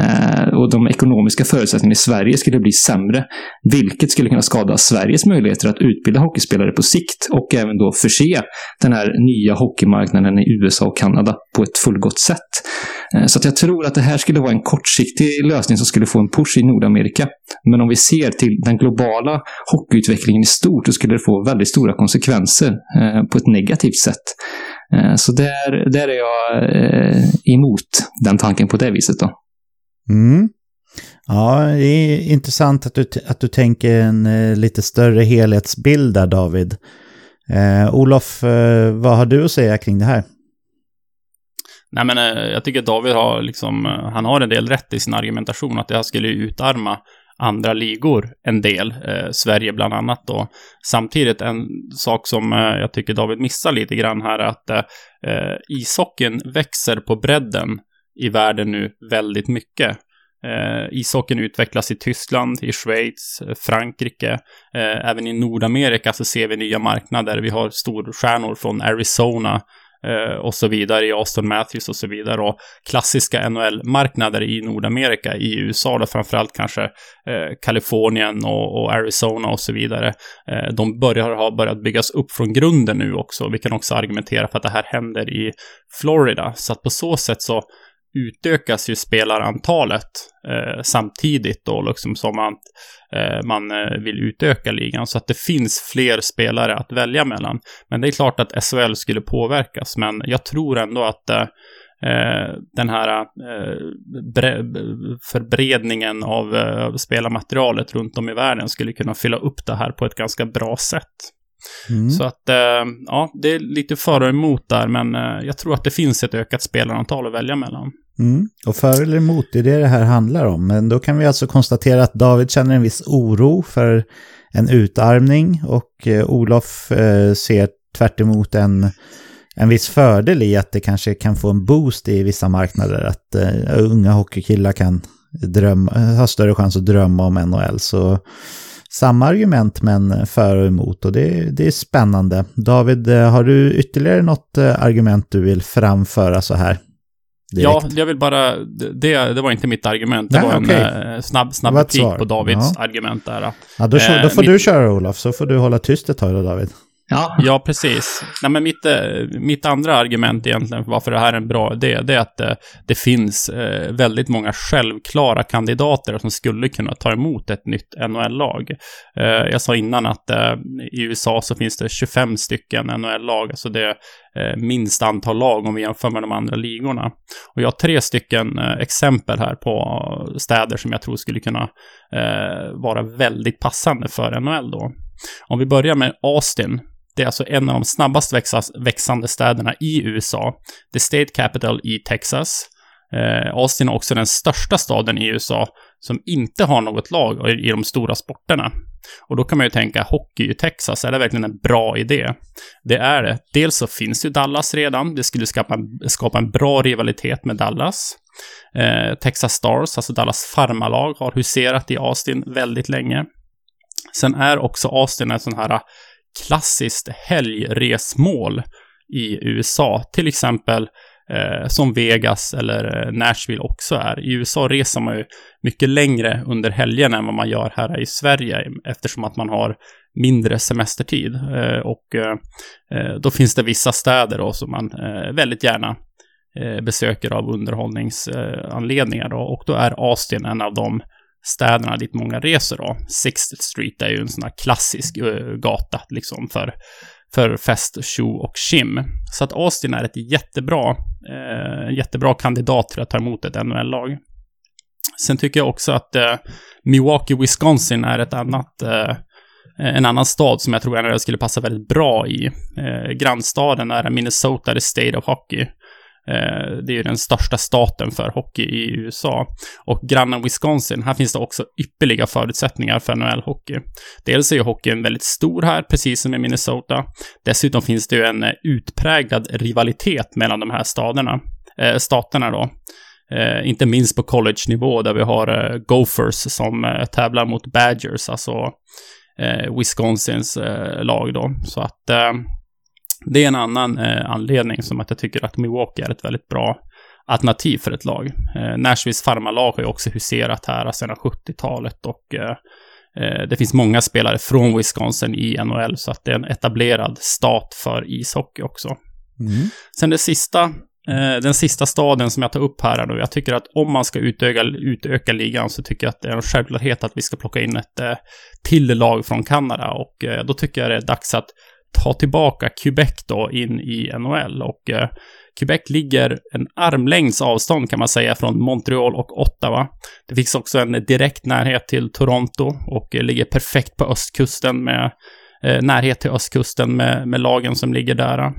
Eh, och de ekonomiska förutsättningarna i Sverige skulle bli sämre. Vilket skulle kunna skada Sveriges möjligheter att utbilda hockeyspelare på sikt och även då förse den här nya hockeymarknaden i USA och Kanada på ett fullgott sätt. Eh, så att jag tror att det här skulle vara en kortsiktig lösning som skulle få en push i Nordamerika. Men om vi ser till den globala hockeyutvecklingen i stort så skulle det få väldigt stora konsekvenser eh, på ett negativt sätt. Eh, så där, där är jag emot den tanken på det viset. Då.
Mm. Ja, det är intressant att du, att du tänker en lite större helhetsbild där, David. Eh, Olof, eh, vad har du att säga kring det här?
Nej men eh, jag tycker David har liksom, eh, han har en del rätt i sin argumentation att det här skulle utarma andra ligor en del, eh, Sverige bland annat då. Samtidigt en sak som eh, jag tycker David missar lite grann här är att eh, eh, ishockeyn växer på bredden i världen nu väldigt mycket. Eh, ishockeyn utvecklas i Tyskland, i Schweiz, eh, Frankrike. Eh, även i Nordamerika så ser vi nya marknader. Vi har storstjärnor från Arizona, Eh, och så vidare i Austin Matthews och så vidare. Och klassiska NHL-marknader i Nordamerika, i USA då framförallt kanske eh, Kalifornien och, och, Arizona och så vidare. Eh, de börjar ha börjat byggas upp från grunden nu också. Vi kan också argumentera för att det här händer i Florida. Så att på så sätt så utökas ju spelarantalet eh, samtidigt då, liksom som man, eh, man eh, vill utöka ligan. Så att det finns fler spelare att välja mellan. Men det är klart att SHL skulle påverkas, men jag tror ändå att eh, eh den här eh, förbredningen av spelarmaterialet runt om i världen skulle kunna fylla upp det här på ett ganska bra sätt. Mm. Så att, ja, det är lite för och emot där, men jag tror att det finns ett ökat spelarantal att välja mellan.
Mm. Och för eller emot, det är det det här handlar om. Men då kan vi alltså konstatera att David känner en viss oro för en utarmning och eh, Olof eh, ser tvärt en, en viss fördel i att det kanske kan få en boost i vissa marknader. Att eh, unga hockeykillar kan drömma, ha större chans att drömma om NHL. Så samma argument men för och emot och det, det är spännande. David, eh, har du ytterligare något eh, argument du vill framföra så här?
Direkt. Ja, jag vill bara... Det, det var inte mitt argument. Det Nej, var okay. en uh, snabb, snabb kritik på Davids ja. argument där.
Ja, då, då får mitt... du köra Olof, så får du hålla tyst ett tag då David.
Ja. ja, precis. Nej, men mitt, eh, mitt andra argument egentligen för varför det här är en bra idé, det är att det, det finns eh, väldigt många självklara kandidater som skulle kunna ta emot ett nytt NHL-lag. Jag sa innan att i USA så finns det 25 stycken NHL-lag, alltså det minst antal lag om vi jämför med de andra ligorna. Och jag har tre stycken exempel här på städer som jag tror skulle kunna vara väldigt passande för NHL då. Om vi börjar med Austin, det är alltså en av de snabbast växande städerna i USA. The State Capital i Texas. Eh, Austin är också den största staden i USA som inte har något lag i de stora sporterna. Och då kan man ju tänka, hockey i Texas, är det verkligen en bra idé? Det är det. Dels så finns ju Dallas redan, det skulle skapa en, skapa en bra rivalitet med Dallas. Eh, Texas Stars, alltså Dallas farmalag, har huserat i Austin väldigt länge. Sen är också Austin en sån här klassiskt helgresmål i USA. Till exempel eh, som Vegas eller eh, Nashville också är. I USA reser man ju mycket längre under helgen än vad man gör här i Sverige eftersom att man har mindre semestertid. Eh, och eh, eh då finns det vissa städer då som man eh, väldigt gärna eh, besöker av underhållningsanledningar. Då. Och då är Austin en av dem städerna dit många reser då. Sixth Street är ju en sån här klassisk uh, gata liksom för, för fest, tjo och kim. Så att Austin är ett jättebra, uh, jättebra kandidat till att ta emot ett NHL-lag. Sen tycker jag också att uh, Milwaukee, Wisconsin är ett annat en annan stad som jag tror NHL skulle passa väldigt bra i. Eh, grannstaden är Minnesota, the State of Hockey. Eh, det är ju den största staten för hockey i USA. Och grannen Wisconsin, här finns det också ypperliga förutsättningar för NHL-hockey. Dels är ju hockeyn väldigt stor här, precis som i Minnesota. Dessutom finns det ju en eh, utpräglad rivalitet mellan de här staderna, eh, staterna då. Eh, inte minst på college-nivå där vi har eh, Gophers som eh, tävlar mot Badgers, alltså eh, Wisconsins lag då. Så att det är en annan eh, anledning som att jag tycker att Milwaukee är ett väldigt bra alternativ för ett lag. Eh, Nashvilles farmarlag har ju också huserat här sedan 70-talet och eh, eh, det finns många spelare från Wisconsin i NHL så att det är en etablerad stat för ishockey också. Mm. Sen det sista, eh, den sista staden som jag tar upp här nu, jag tycker att om man ska utöka, utöka ligan så tycker jag att det är en självklarhet att vi ska plocka in ett eh, till lag från Kanada och då tycker jag det är dags att ta tillbaka Quebec då in i NHL och eh, Quebec ligger en armlängds avstånd kan man säga från Montreal och Ottawa. Det finns också en direkt närhet till Toronto och eh, ligger perfekt på östkusten med Eh, närhet till östkusten med, med lagen som ligger där.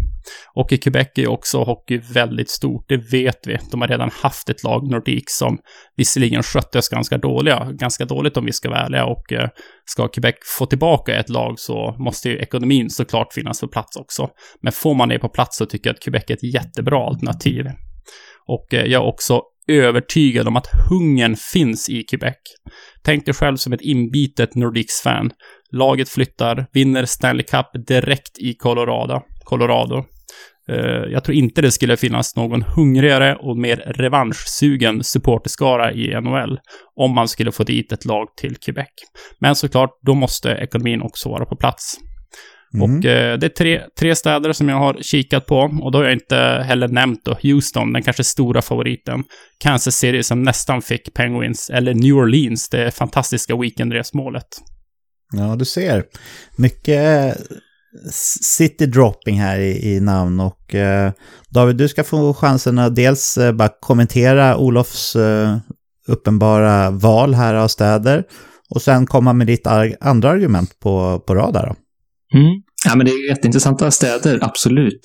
Och i Quebec är ju också hockey väldigt stort, det vet vi. De har redan haft ett lag, Nordic, som visserligen sköttes ganska dåliga, ganska dåligt om vi ska vara ärliga. Och eh, ska Quebec få tillbaka ett lag så måste ju ekonomin såklart finnas på plats också. Men får man det på plats så tycker jag att Quebec är ett jättebra alternativ. Och eh, jag är också övertygad om att hungern finns i Quebec. Tänk dig själv som ett inbitet Nordiques-fan. Laget flyttar, vinner Stanley Cup direkt i Colorado. Colorado. Eh, jag tror inte det skulle finnas någon hungrigare och mer revanschsugen supporterskara i NHL om man skulle få dit ett lag till Quebec. Men såklart, då måste ekonomin också vara på plats. Mm. Och eh, det är tre, tre städer som jag har kikat på. Och då har jag inte heller nämnt då Houston, den kanske stora favoriten. Kansas City som nästan fick Penguins. Eller New Orleans, det fantastiska weekendresmålet.
Ja, du ser. Mycket city dropping här i, i namn och eh, David, du ska få chansen att dels eh, bara kommentera Olofs eh, uppenbara val här av städer och sen komma med ditt andra argument på, på rad här då.
Mm. Ja, men det är jätteintressanta städer, absolut.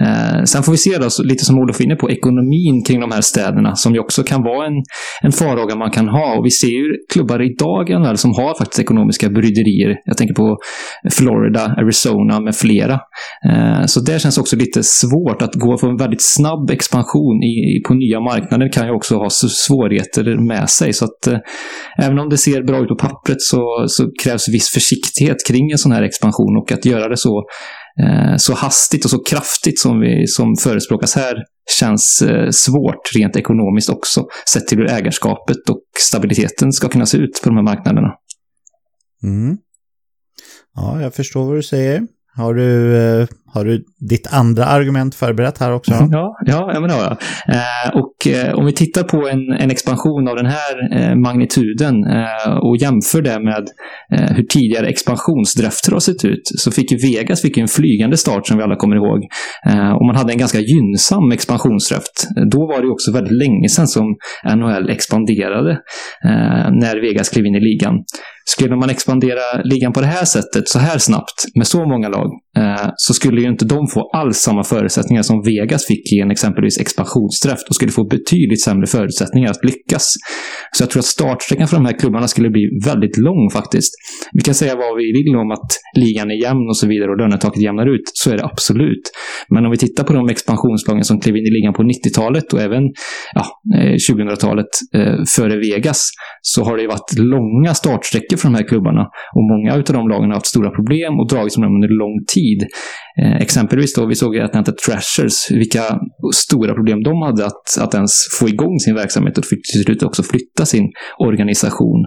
Eh, sen får vi se då, lite som Olof är inne på, ekonomin kring de här städerna, som ju också kan vara en, en farhåga man kan ha. Och vi ser ju klubbar idag som har faktiskt ekonomiska bryderier. Jag tänker på Florida, Arizona med flera. Eh, så det känns också lite svårt att gå från en väldigt snabb expansion i, på nya marknader kan ju också ha svårigheter med sig. Så att eh, även om det ser bra ut på pappret så, så krävs viss försiktighet kring en sån här expansion och att göra det så, eh, så hastigt och så kraftigt som, vi, som förespråkas här känns eh, svårt rent ekonomiskt också, sett till hur ägarskapet och stabiliteten ska kunna se ut på de här marknaderna.
Mm. Ja, jag förstår vad du säger. Har du, eh, har du ditt andra argument förberett här också?
Ja, ja, ja men det har jag. Eh, och eh, om vi tittar på en, en expansion av den här eh, magnituden eh, och jämför det med eh, hur tidigare expansionsdrafter har sett ut, så fick ju Vegas fick en flygande start som vi alla kommer ihåg. Eh, och man hade en ganska gynnsam expansionsdraft. Då var det också väldigt länge sedan som NHL expanderade, när Vegas klev in i ligan. Skulle man expandera ligan på det här sättet, så här snabbt, med så många lag, så skulle skulle ju inte de få alls samma förutsättningar som Vegas fick i en exempelvis expansionsdraft och skulle få betydligt sämre förutsättningar att lyckas. Så jag tror att startsträckan för de här klubbarna skulle bli väldigt lång faktiskt. Vi kan säga vad vi vill om att ligan är jämn och så vidare och lönetaket jämnar ut, så är det absolut. Men om vi tittar på de expansionslagen som klev in i ligan på 90-talet och även ja, 2000-talet eh, eh, före Vegas, så har det varit långa startsträckor för de här klubbarna. Och många av de lagen har haft stora problem och dragits med dem under lång tid. Eh, Eh, exempelvis då, vi såg i Atlanta Trashers, vilka stora problem de hade att, att ens få igång sin verksamhet och fick till slut också flytta sin organisation.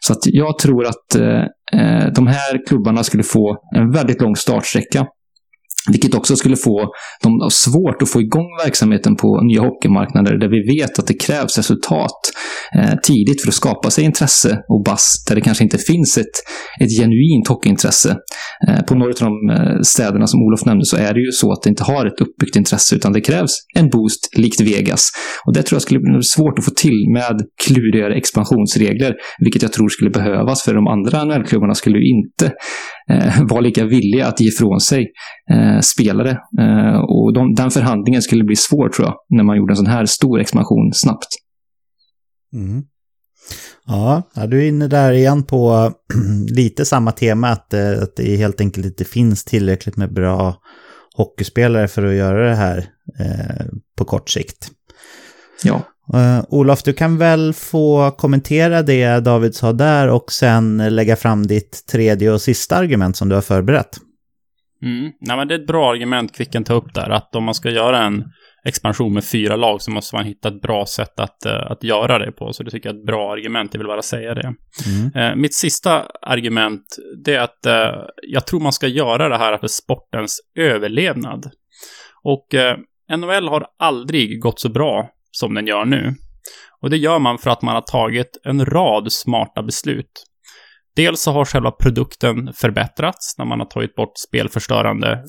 Så att jag tror att eh, eh de här klubbarna skulle få en väldigt lång startsträcka vilket också skulle få dem svårt att få igång verksamheten på nya hockeymarknader där vi vet att det krävs resultat eh, tidigt för att skapa sig intresse och bass där det kanske inte finns ett, ett genuint hockeyintresse. Eh, på några av de eh, städerna som Olof nämnde så är det ju så att det inte har ett uppbyggt intresse utan det krävs en boost likt Vegas. Och det tror jag skulle bli svårt att få till med klurigare expansionsregler, vilket jag tror skulle behövas för de andra NHL-klubbarna skulle ju inte eh, vara lika villiga att ge ifrån sig eh, spelare. Eh, och de, den förhandlingen skulle bli svår tror jag, när man gjorde en sån här stor expansion snabbt.
Mm. Ja, du är inne där igen på lite samma tema, att, att det helt enkelt inte finns tillräckligt med bra hockeyspelare för att göra det här eh, på kort sikt.
Ja.
Uh, Olof, du kan väl få kommentera det David sa där och sen lägga fram ditt tredje och sista argument som du har förberett.
Mm. Nej, men det är ett bra argument Kvicken tar upp där, att om man ska göra en expansion med fyra lag så måste man hitta ett bra sätt att, uh, att göra det på. Så det tycker jag är ett bra argument, jag vill bara säga det. Mm. Uh, mitt sista argument, det är att uh, jag tror man ska göra det här för sportens överlevnad. Och NHL har aldrig gått så bra som den gör nu. Och det gör man för att man har tagit en rad smarta beslut. Dels så har själva produkten förbättrats när man har tagit bort spelförstörande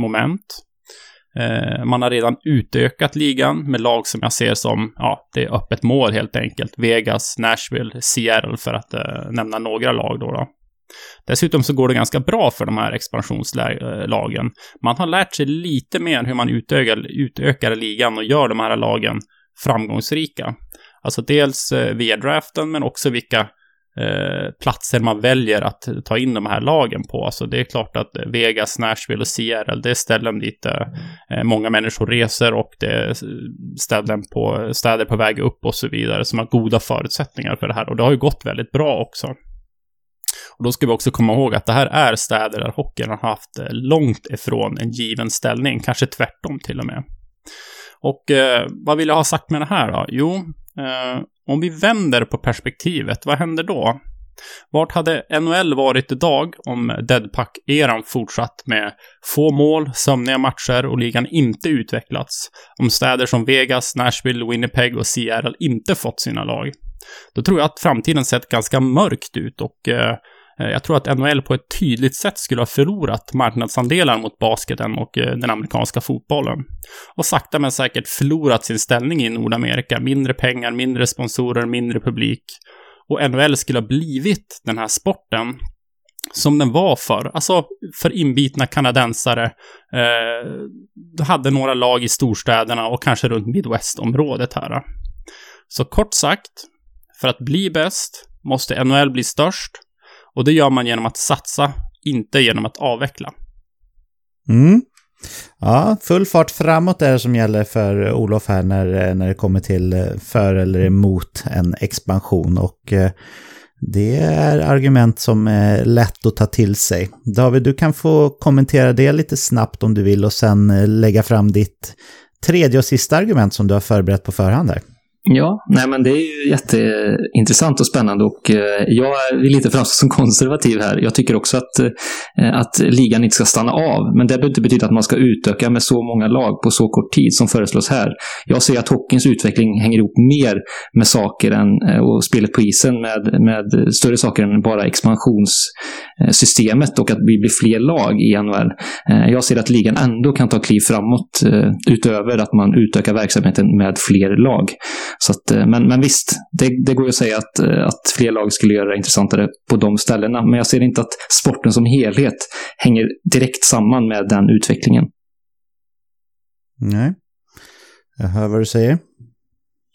moment. Eh, man har redan utökat ligan med lag som jag ser som, ja, det är öppet mål helt enkelt. Vegas, Nashville, Seattle för att eh, nämna några lag då, då. Dessutom så går det ganska bra för de här expansionslagen. Man har lärt sig lite mer hur man utökar, utökar ligan och gör de här lagen framgångsrika. Alltså dels eh, via draften, men också vilka eh, platser man väljer att ta in de här lagen på. Alltså det är klart att Vegas, Nashville och Seattle, det är ställen dit eh, eh många människor reser och det är ställen på, städer på väg upp och så vidare som har goda förutsättningar för det här. Och det har ju gått väldigt bra också. Och då ska vi också komma ihåg att det här är städer där hockeyn har haft eh, långt ifrån en given ställning, kanske tvärtom till och med. Och eh, vad vill jag ha sagt med det här då? Jo, eh, om vi vänder på perspektivet, vad händer då? Vart hade NHL varit idag om Deadpack-eran fortsatt med få mål, sömniga matcher och ligan inte utvecklats? Om städer som Vegas, Nashville, Winnipeg och Seattle inte fått sina lag? Då tror jag att framtiden sett ganska mörkt ut och eh, Eh, jag tror att NHL på ett tydligt sätt skulle ha förlorat marknadsandelar mot basketen och eh, den amerikanska fotbollen. Och sakta men säkert förlorat sin ställning i Nordamerika. Mindre pengar, mindre sponsorer, mindre publik och NHL skulle ha blivit den här sporten som den var för, alltså för inbitna kanadensare. Eh, hade några lag i storstäderna och kanske runt Midwest-området här. Så kort sagt, för att bli bäst måste NHL bli störst och det gör man genom att satsa, inte genom att avveckla.
Mm. Ja, full fart framåt är det som gäller för Olof här när, eh, när det kommer till eh, för eller emot en expansion. Och eh, det är argument som är lätt att ta till sig. David, du kan få kommentera det lite snabbt om du vill och sen lägga fram ditt tredje och sista argument som du har förberett på förhand här.
Ja, nej men det är ju jätteintressant och spännande och eh, jag vill inte framstå som konservativ här. Jag tycker också att, eh, att ligan inte ska stanna av, men det behöver inte betyda att man ska utöka med så många lag på så kort tid som föreslås här. Jag ser att hockeyns utveckling hänger ihop mer med saker än, eh, och spelet på isen med, med större saker än bara expansionssystemet och att vi blir fler lag i NHL. Jag ser att ligan ändå kan ta kliv framåt utöver att man utökar verksamheten med fler lag. Så att, eh, men, men visst, det, det går ju att säga att, eh, att fler lag skulle göra det intressantare på de ställena. Men jag ser inte att sporten som helhet hänger direkt samman med den utvecklingen.
Nej, jag hör vad du säger.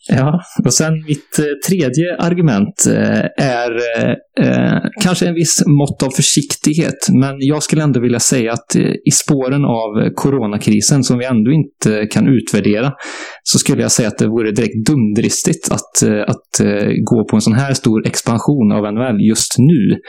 Ja, och sen mitt eh, tredje argument eh, är eh, eh, kanske en viss mått av försiktighet, men jag skulle ändå vilja säga att i spåren av coronakrisen som vi ändå inte kan utvärdera, så skulle jag säga att det vore direkt dumdristigt att, att gå på en sån här stor expansion av NHL just nu.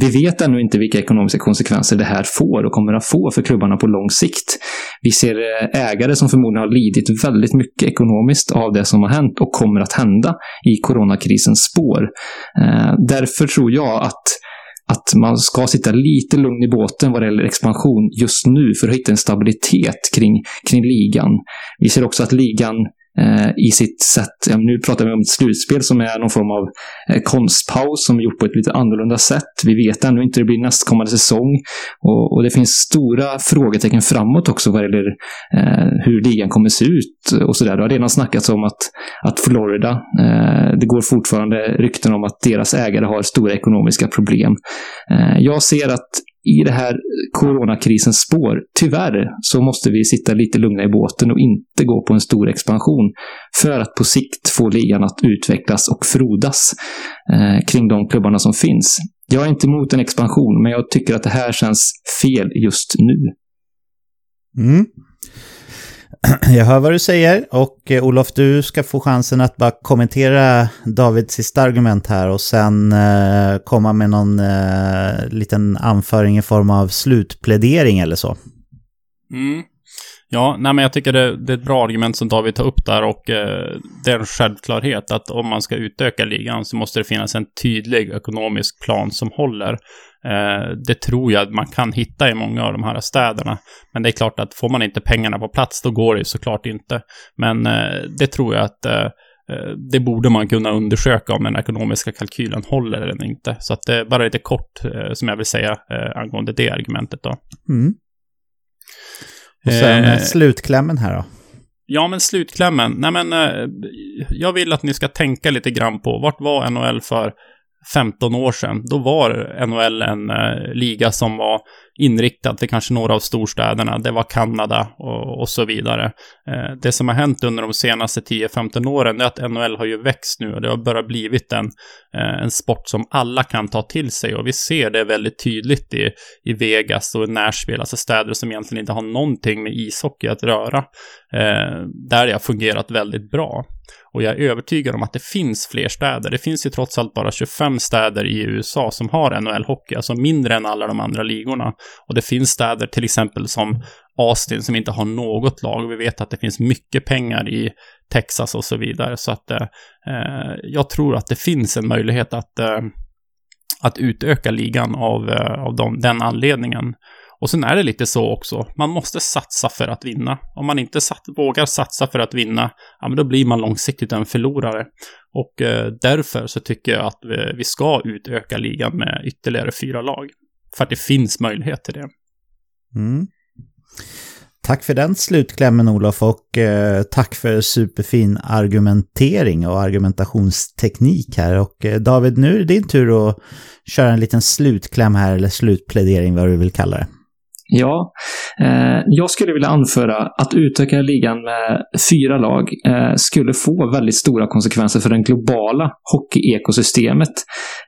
Vi vet ännu inte vilka ekonomiska konsekvenser det här får och kommer att få för klubbarna på lång sikt. Vi ser ägare som förmodligen har lidit väldigt mycket ekonomiskt av det som har hänt och kommer att hända i coronakrisens spår. Eh, därför tror jag att att man ska sitta lite lugn i båten vad det gäller expansion just nu för att hitta en stabilitet kring, kring ligan. Vi ser också att ligan Eh, i sitt sätt. Ja, nu pratar vi om ett slutspel som är någon form av eh, konstpaus som är gjort på ett lite annorlunda sätt. Vi vet ännu inte hur det blir nästkommande säsong och, och det finns stora frågetecken framåt också vad gäller eh, hur ligan kommer se ut och sådär. Det har redan snackats om att, att Florida, eh, det går fortfarande rykten om att deras ägare har stora ekonomiska problem. Eh, jag ser att i det här coronakrisens spår, tyvärr, så måste vi sitta lite lugna i båten och inte gå på en stor expansion för att på sikt få ligan att utvecklas och frodas eh, kring de klubbarna som finns. Jag är inte emot en expansion, men jag tycker att det här känns fel just nu.
Mm. Jag hör vad du säger och eh, Olof, du ska få chansen att bara kommentera Davids sista argument här och sen eh, komma med någon eh, liten anföring i form av slutplädering eller så.
Mm. Ja, nej men jag tycker det, det, är ett bra argument som David tar upp där och eh, det är en självklarhet att om man ska utöka ligan så måste det finnas en tydlig ekonomisk plan som håller. Eh, det tror jag att man kan hitta i många av de här städerna. Men det är klart att får man inte pengarna på plats, då går det såklart inte. Men eh, det tror jag att eh, eh, det borde man kunna undersöka om den ekonomiska kalkylen håller eller inte. Så att det är bara lite kort eh, som jag vill säga angående det argumentet då.
Mm. Och sen eh, slutklämmen här då?
Ja, men slutklämmen. Nej, men eh, jag vill att ni ska tänka lite grann på vart var NHL för 15 år sedan? Då var NHL en eh, liga som var inriktad till kanske några av storstäderna. Det var Kanada och, och så vidare. Eh, det som har hänt under de senaste 10-15 åren är att NHL har ju växt nu och det har börjat blivit en, eh, en sport som alla kan ta till sig och vi ser det väldigt tydligt i, i Vegas och i Nashville, alltså städer som egentligen inte har någonting med ishockey att röra. Eh, där det har fungerat väldigt bra. Och jag är övertygad om att det finns fler städer. Det finns ju trots allt bara 25 städer i USA som har NHL-hockey, alltså mindre än alla de andra ligorna. Och det finns städer till exempel som Austin som inte har något lag. Vi vet att det finns mycket pengar i Texas och så vidare. Så att eh, eh jag tror att det finns en möjlighet att, eh, att utöka ligan av, eh, av dem, den anledningen. Och sen är det lite så också, man måste satsa för att vinna. Om man inte sat, vågar satsa för att vinna, ja men då blir man långsiktigt en förlorare. Och eh, därför så tycker jag att vi, vi ska utöka ligan med ytterligare fyra lag. För att det finns möjlighet till det.
Mm. Tack för den slutklämmen Olof och eh, tack för superfin argumentering och argumentationsteknik här. Och eh, David, nu är det din tur att köra en liten slutkläm här, eller slutplädering vad du vill kalla det.
Ja, eh, jag skulle vilja anföra att utöka ligan med fyra lag eh, skulle få väldigt stora konsekvenser för det globala hockeyekosystemet.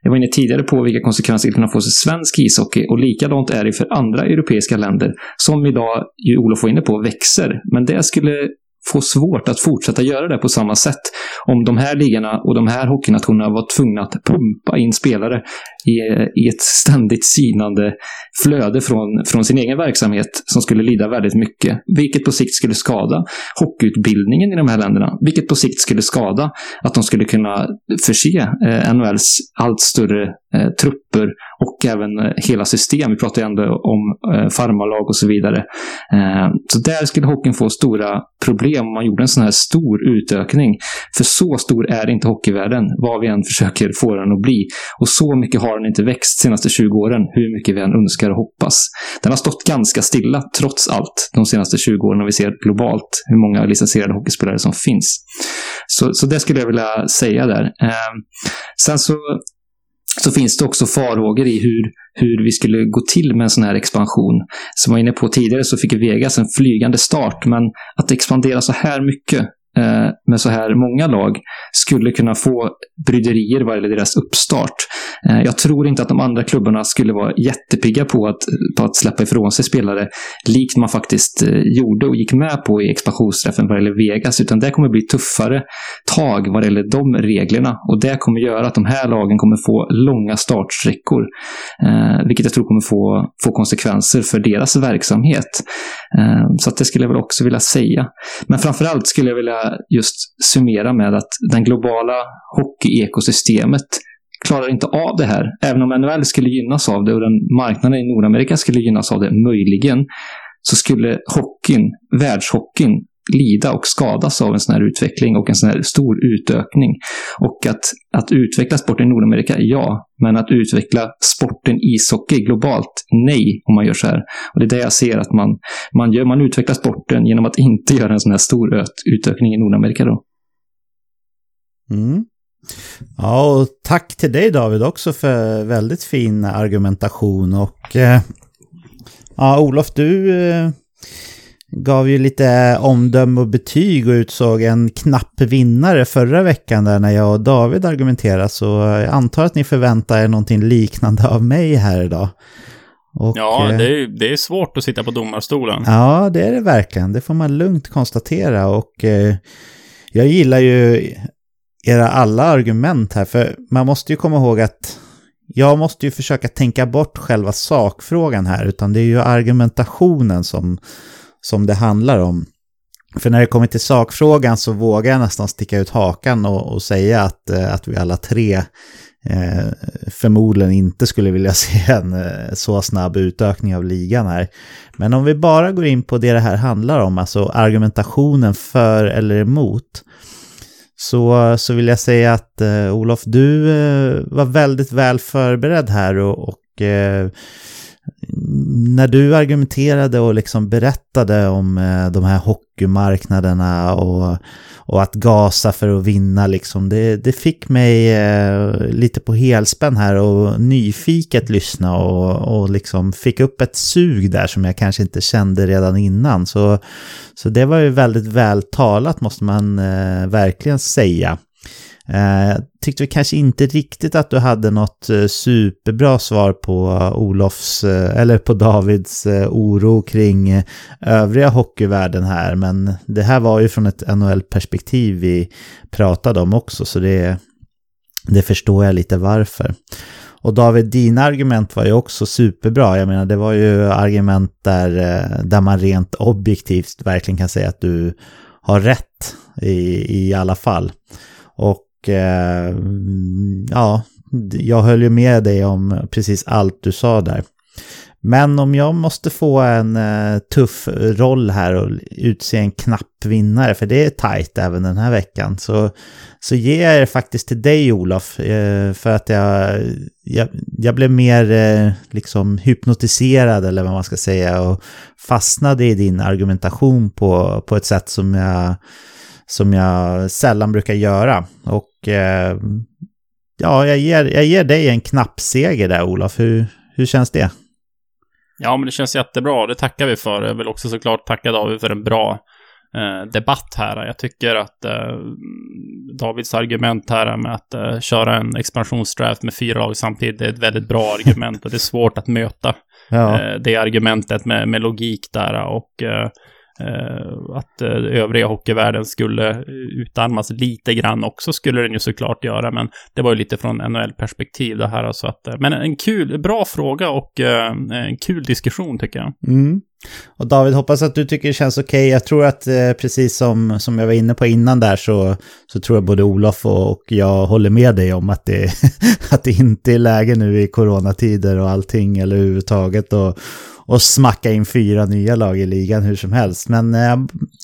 Jag var inne tidigare på vilka konsekvenser det kan få för svensk ishockey och likadant är det för andra europeiska länder som idag, ju Olof var inne på, växer. Men det skulle få svårt att fortsätta göra det på samma sätt om de här ligorna och de här hockeynationerna var tvungna att pumpa in spelare i, i ett ständigt sinande flöde från, från sin egen verksamhet som skulle lida väldigt mycket. Vilket på sikt skulle skada hockeyutbildningen i de här länderna. Vilket på sikt skulle skada att de skulle kunna förse eh, NHLs allt större Eh, trupper och även eh, hela system. Vi pratar ju ändå om eh, farmarlag och så vidare. Eh, så där skulle hockeyn få stora problem om man gjorde en sån här stor utökning. För så stor är inte hockeyvärlden, vad vi än försöker få den att bli. Och så mycket har den inte växt de senaste 20 åren, hur mycket vi än önskar och hoppas. Den har stått ganska stilla, trots allt, de senaste 20 åren, om vi ser globalt hur många licensierade hockeyspelare som finns. Så, så det skulle jag vilja säga där. Eh, sen så så finns det också farhågor i hur, hur vi skulle gå till med en sån här expansion. Som jag var inne på tidigare så fick Vegas en flygande start, men att expandera så här mycket Eh, med så här många lag skulle kunna få bryderier vad gäller deras uppstart. Eh, jag tror inte att de andra klubbarna skulle vara jättepigga på att, på att släppa ifrån sig spelare likt man faktiskt eh, gjorde och gick med på i expansionsträffen vad gäller Vegas, utan det kommer bli tuffare tag vad gäller de reglerna och det kommer göra att de här lagen kommer få långa startsträckor, eh, vilket jag tror kommer få, få konsekvenser för deras verksamhet. Eh, så att det skulle jag väl också vilja säga. Men framförallt skulle jag vilja just summera med att den globala hockeyekosystemet klarar inte av det här. Även om NHL skulle gynnas av det och den marknaden i Nordamerika skulle gynnas av det, möjligen, så skulle hockeyn, världshockeyn, lida och skadas av en sån här utveckling och en sån här stor utökning. Och att, att utveckla sporten i Nordamerika, ja. Men att utveckla sporten ishockey globalt, nej, om man gör så här. Och det är det jag ser att man, man gör. Man utvecklar sporten genom att inte göra en sån här stor utökning i Nordamerika då.
Mm. Ja, och tack till dig David också för väldigt fin argumentation och eh, ja, Olof, du eh, gav ju lite omdöme och betyg och utsåg en knapp vinnare förra veckan där när jag och David argumenterade så jag antar att ni förväntar er någonting liknande av mig här idag.
Och, ja, eh, det är, det är svårt att sitta på domarstolen.
Ja, det är det verkligen. Det får man lugnt konstatera och eh, jag gillar ju era alla argument här för man måste ju komma ihåg att jag måste ju försöka tänka bort själva sakfrågan här utan det är ju argumentationen som som det handlar om. För när det kommer till sakfrågan så vågar jag nästan sticka ut hakan och, och säga att, eh, att vi alla tre eh, förmodligen inte skulle vilja se en eh, så snabb utökning av ligan här. Men om vi bara går in på det det här handlar om, alltså argumentationen för eller emot, så, så vill jag säga att eh, Olof, du eh, var väldigt väl förberedd här och, och eh, när du argumenterade och liksom berättade om eh, de här hockeymarknaderna och, och att gasa för att vinna liksom, det, det fick mig eh, lite på helspänn här och nyfiket lyssna och, och liksom fick upp ett sug där som jag kanske inte kände redan innan. Så, så det var ju väldigt väl talat måste man eh, verkligen säga. Eh, tyckte vi kanske inte riktigt att du hade något eh, superbra svar på eh, Olofs, eh, eller på Davids oro kring övriga hockeyvärlden här, men det här var ju från ett NHL-perspektiv vi pratade om också, så det, det förstår jag lite varför. Och David, dina argument var ju också superbra. Jag menar, det var ju argument där, där man rent objektivt verkligen kan säga att du har rätt i, i alla fall. Och eh, ja, jag höll ju med dig om precis allt du sa där. Men om jag måste få en eh, tuff roll här och utse en knapp vinnare, för det är tajt även den här veckan, så, så ger jag det faktiskt till dig Olof, eh, för att jag, jag, jag blev mer eh, liksom hypnotiserad eller vad man ska säga och fastnade i din argumentation på, på ett sätt som jag, som jag sällan brukar göra. Och ja, jag ger, jag ger dig en knapp seger där Olof, hur, hur känns det?
Ja, men det känns jättebra. Det tackar vi för. Jag vill också såklart tacka David för en bra eh, debatt här. Jag tycker att eh, Davids argument här med att eh, köra en expansionsdraft med fyra lag samtidigt är ett väldigt bra argument och det är svårt att möta ja. Eh, det argumentet med, med logik där och eh, Eh, Eh, att eh, övriga hockeyvärlden skulle eh, utarmas lite grann också skulle den ju såklart göra, men det var ju lite från NHL-perspektiv det här. Alltså att, eh, men en kul, bra fråga och eh, en kul diskussion tycker jag.
Mm. Och David, hoppas att du tycker det känns okej. Okay. Jag tror att precis som, som jag var inne på innan där så, så tror jag både Olof och, och jag håller med dig om att det, att det inte är läge nu i coronatider och allting eller överhuvudtaget. Och, och smacka in fyra nya lag i ligan hur som helst. Men eh,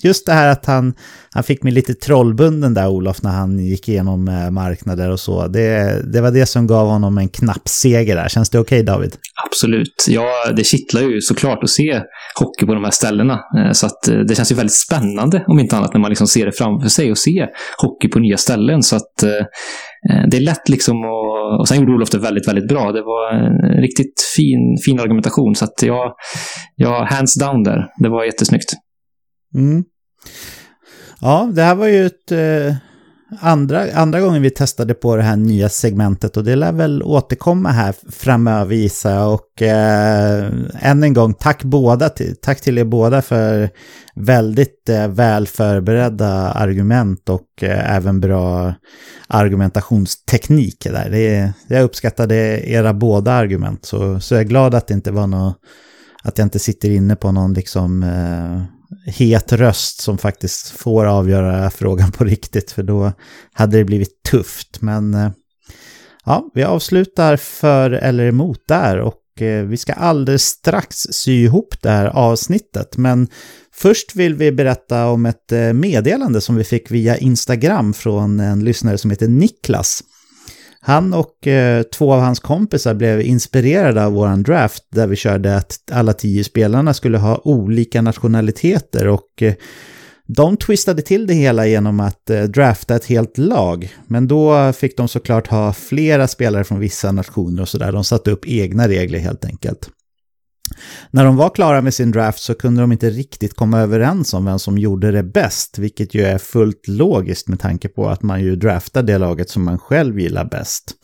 just det här att han, han fick mig lite trollbunden där Olof när han gick igenom eh, marknader och så. Det, det var det som gav honom en knapp seger där. Känns det okej okay, David?
Absolut. Ja, det kittlar ju såklart att se hockey på de här ställena. Eh, så att det känns ju väldigt spännande om inte annat när man liksom ser det framför sig och ser hockey på nya ställen. Så att Eh, det är lätt liksom att... Och sen gjorde Olof det väldigt, väldigt bra. Det var en riktigt fin, fin argumentation. Så att jag, jag hands down där. Det var jättesnyggt.
Mm. Ja, det här var ju ett eh, andra, andra gången vi testade på det här nya segmentet och det lär väl återkomma här framöver gissar jag. Och eh, än en gång, tack, båda till, tack till er båda för väldigt eh, väl förberedda argument och eh, även bra argumentationsteknik där. Det, jag uppskattade era båda argument så, så jag är glad att det inte var något att jag inte sitter inne på någon liksom eh, het röst som faktiskt får avgöra frågan på riktigt, för då hade det blivit tufft. Men eh, ja, vi avslutar för eller emot där och eh, vi ska alldeles strax sy ihop det här avsnittet. Men först vill vi berätta om ett eh, meddelande som vi fick via Instagram från en lyssnare som heter Niklas. Han och eh, två av hans kompisar blev inspirerade av våran draft där vi körde att alla tio spelarna skulle ha olika nationaliteter och eh, de twistade till det hela genom att eh, drafta ett helt lag. Men då fick de såklart ha flera spelare från vissa nationer och sådär. De satte upp egna regler helt enkelt. När de var klara med sin draft så kunde de inte riktigt komma överens om vem som gjorde det bäst, vilket ju är fullt logiskt med tanke på att man ju draftar det laget som man själv gillar bäst.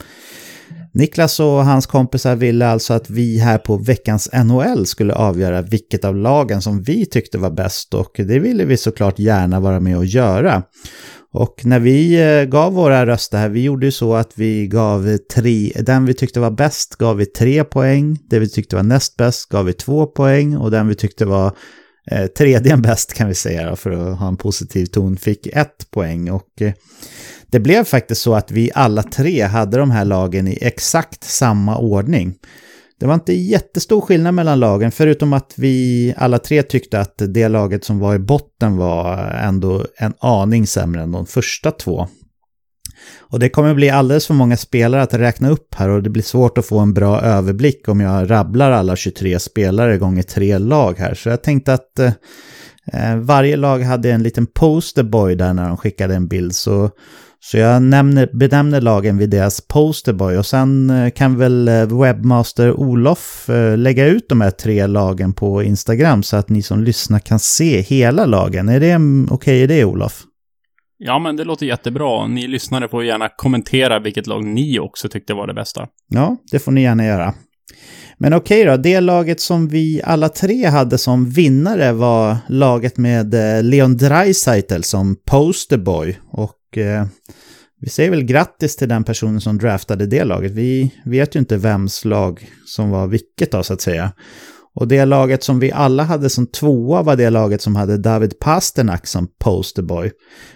Niklas och hans kompisar ville alltså att vi här på veckans NHL skulle avgöra vilket av lagen som vi tyckte var bäst och det ville vi såklart gärna vara med och göra. Och när vi eh, gav våra röster här, vi gjorde ju så att vi gav tre, den vi tyckte var bäst gav vi tre poäng, det vi tyckte var näst bäst gav vi två poäng och den vi tyckte var eh, tredje bäst kan vi säga för att ha en positiv ton fick ett poäng. Och eh, det blev faktiskt så att vi alla tre hade de här lagen i exakt samma ordning. Det var inte jättestor skillnad mellan lagen, förutom att vi alla tre tyckte att det laget som var i botten var ändå en aning sämre än de första två. Och det kommer bli alldeles för många spelare att räkna upp här och det blir svårt att få en bra överblick om jag rabblar alla 23 spelare gånger tre lag här. Så jag tänkte att eh, varje lag hade en liten posterboy där när de skickade en bild. Så så jag nämner, benämner lagen vid deras posterboy och sen eh, kan väl eh, webbmaster Olof eh, lägga ut de här tre lagen på Instagram så att ni som lyssnar kan se hela lagen. Är det okej okay idé Olof?
Ja, men det låter jättebra. Ni lyssnare får gärna kommentera vilket lag ni också tyckte var det bästa.
Ja, det får ni gärna göra. Men okej okay då, det laget som vi alla tre hade som vinnare var laget med eh, Leon Draisaitl som posterboy. Och eh, vi säger väl grattis till den personen som draftade det laget. Vi vet ju inte vems lag som var vilket då så att säga. Och det laget som vi alla hade som tvåa var det laget som hade David Pasternak som posterboy.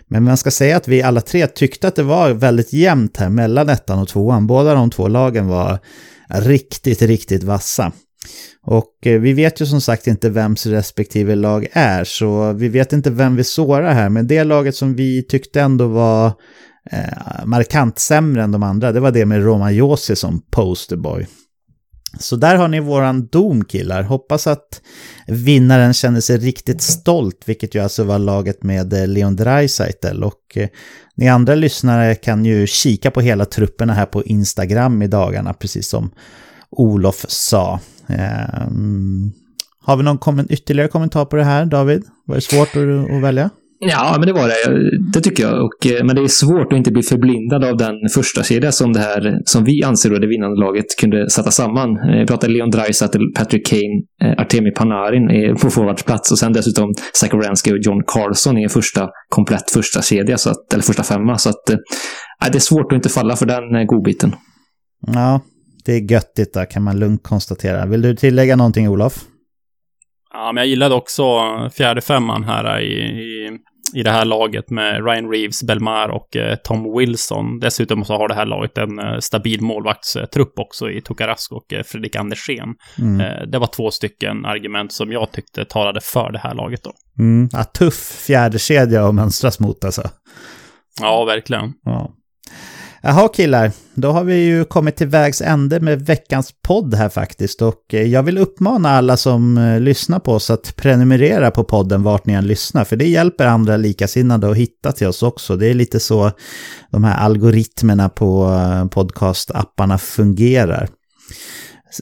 Men man ska säga att vi alla tre tyckte att det var väldigt jämnt här mellan ettan och tvåan. Båda de två lagen var riktigt, riktigt vassa. Och eh, vi vet ju som sagt inte vems respektive lag är, så vi vet inte vem vi sårar här. Men det laget som vi tyckte ändå var eh, markant sämre än de andra, det var det med Roma Josi som posterboy. Så där har ni våran dom killar. Hoppas att vinnaren känner sig riktigt stolt, vilket ju alltså var laget med eh, Leon Draisaitl. Och eh, ni andra lyssnare kan ju kika på hela trupperna här på Instagram i dagarna, precis som Olof sa. Eh, har vi någon kom ytterligare kommentar på det här, David? Var det svårt att, att välja?
Ja, men det var det. Det tycker jag. Och, eh, men det är svårt att inte bli förblindad av den första kedja som det här, som vi anser då det vinnande laget kunde sätta samman. Eh, vi pratade Leon Draisaitl, Patrick Kane, eh, Artemi Panarin på forwardsplats och sen dessutom Zach Wierenski och John Carlson i en första komplett första kedja, så att, eller första femma. Så att, äh, det är svårt att inte falla för den godbiten.
Ja, det är göttigt där kan man lugnt konstatera. Vill du tillägga någonting Olof?
Ja, men jag gillade också fjärde femman här i, i, i det här laget med Ryan Reeves, Belmar och eh, Tom Wilson. Dessutom så har det här laget en eh, stabil målvaktstrupp också i Tokarask och eh, Fredrik Andersén. Mm. Eh, det var två stycken argument som jag tyckte talade för det här laget då.
Mm. Ja, tuff fjärde kedja att mönstras mot alltså.
Ja, verkligen.
Ja. Jaha killar, då har vi ju kommit till vägs ände med veckans podd här faktiskt. Och eh, jag vill uppmana alla som eh, lyssnar på oss att prenumerera på podden vart ni än lyssnar. För det hjälper andra likasinnade att hitta till oss också. Det är lite så de här algoritmerna på eh, podcastapparna fungerar.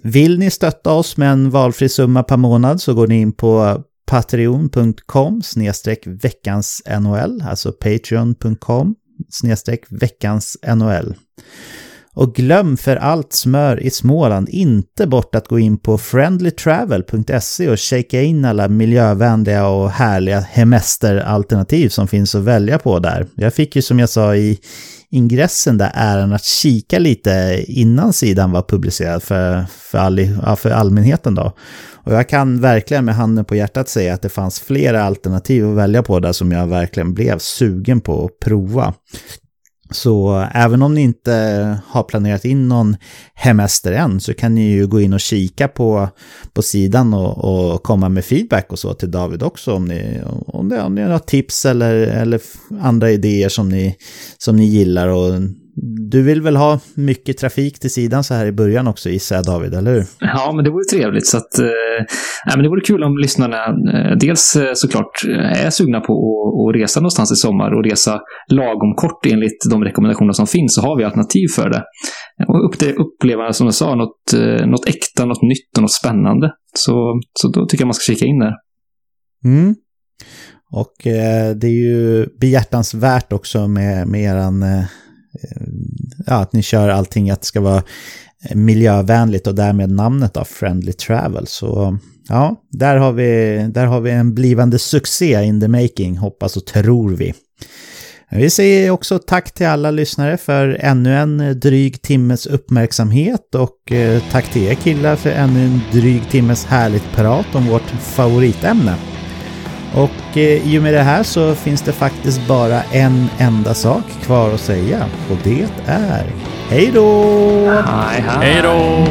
Vill ni stötta oss med en valfri summa per månad så går ni in på patreon.com snedstreck veckans NHL, alltså patreon.com snedstreck veckans NHL. Och glöm för allt smör i Småland inte bort att gå in på friendlytravel.se och checka in alla miljövänliga och härliga hemesteralternativ som finns att välja på där. Jag fick ju som jag sa i ingressen där äran att kika lite innan sidan var publicerad för, för, all, ja, för allmänheten då. Och jag kan verkligen med handen på hjärtat säga att det fanns flera alternativ att välja på där som jag verkligen blev sugen på att prova. Så även om ni inte har planerat in någon hemester än så kan ni ju gå in och kika på, på sidan och, och komma med feedback och så till David också om ni, om det, om ni har tips eller, eller andra idéer som ni, som ni gillar. Och du vill väl ha mycket trafik till sidan så här i början också gissar jag David, eller hur?
Ja, men det vore trevligt. Så att, eh, men det vore kul om lyssnarna eh, dels eh, såklart är sugna på att, att resa någonstans i sommar och resa lagom kort enligt de rekommendationer som finns så har vi alternativ för det. Och upp, uppleva, som jag sa, något, eh, något äkta, något nytt och något spännande. Så, så då tycker jag man ska kika in där.
Mm. Och eh, det är ju behjärtansvärt också med, med eran eh, ja, att ni kör allting att det ska vara eh, miljövänligt och därmed namnet av Friendly Travel. Så ja, där har, vi, där har vi en blivande succé in the making, hoppas och tror vi. Vi säger också tack till alla lyssnare för ännu en eh, dryg timmes uppmärksamhet och eh, tack till er killar för ännu en dryg timmes härligt prat om vårt favoritämne. Och eh, i och med det här så finns det faktiskt bara en enda sak kvar att säga och det är hej då!
Hej, då!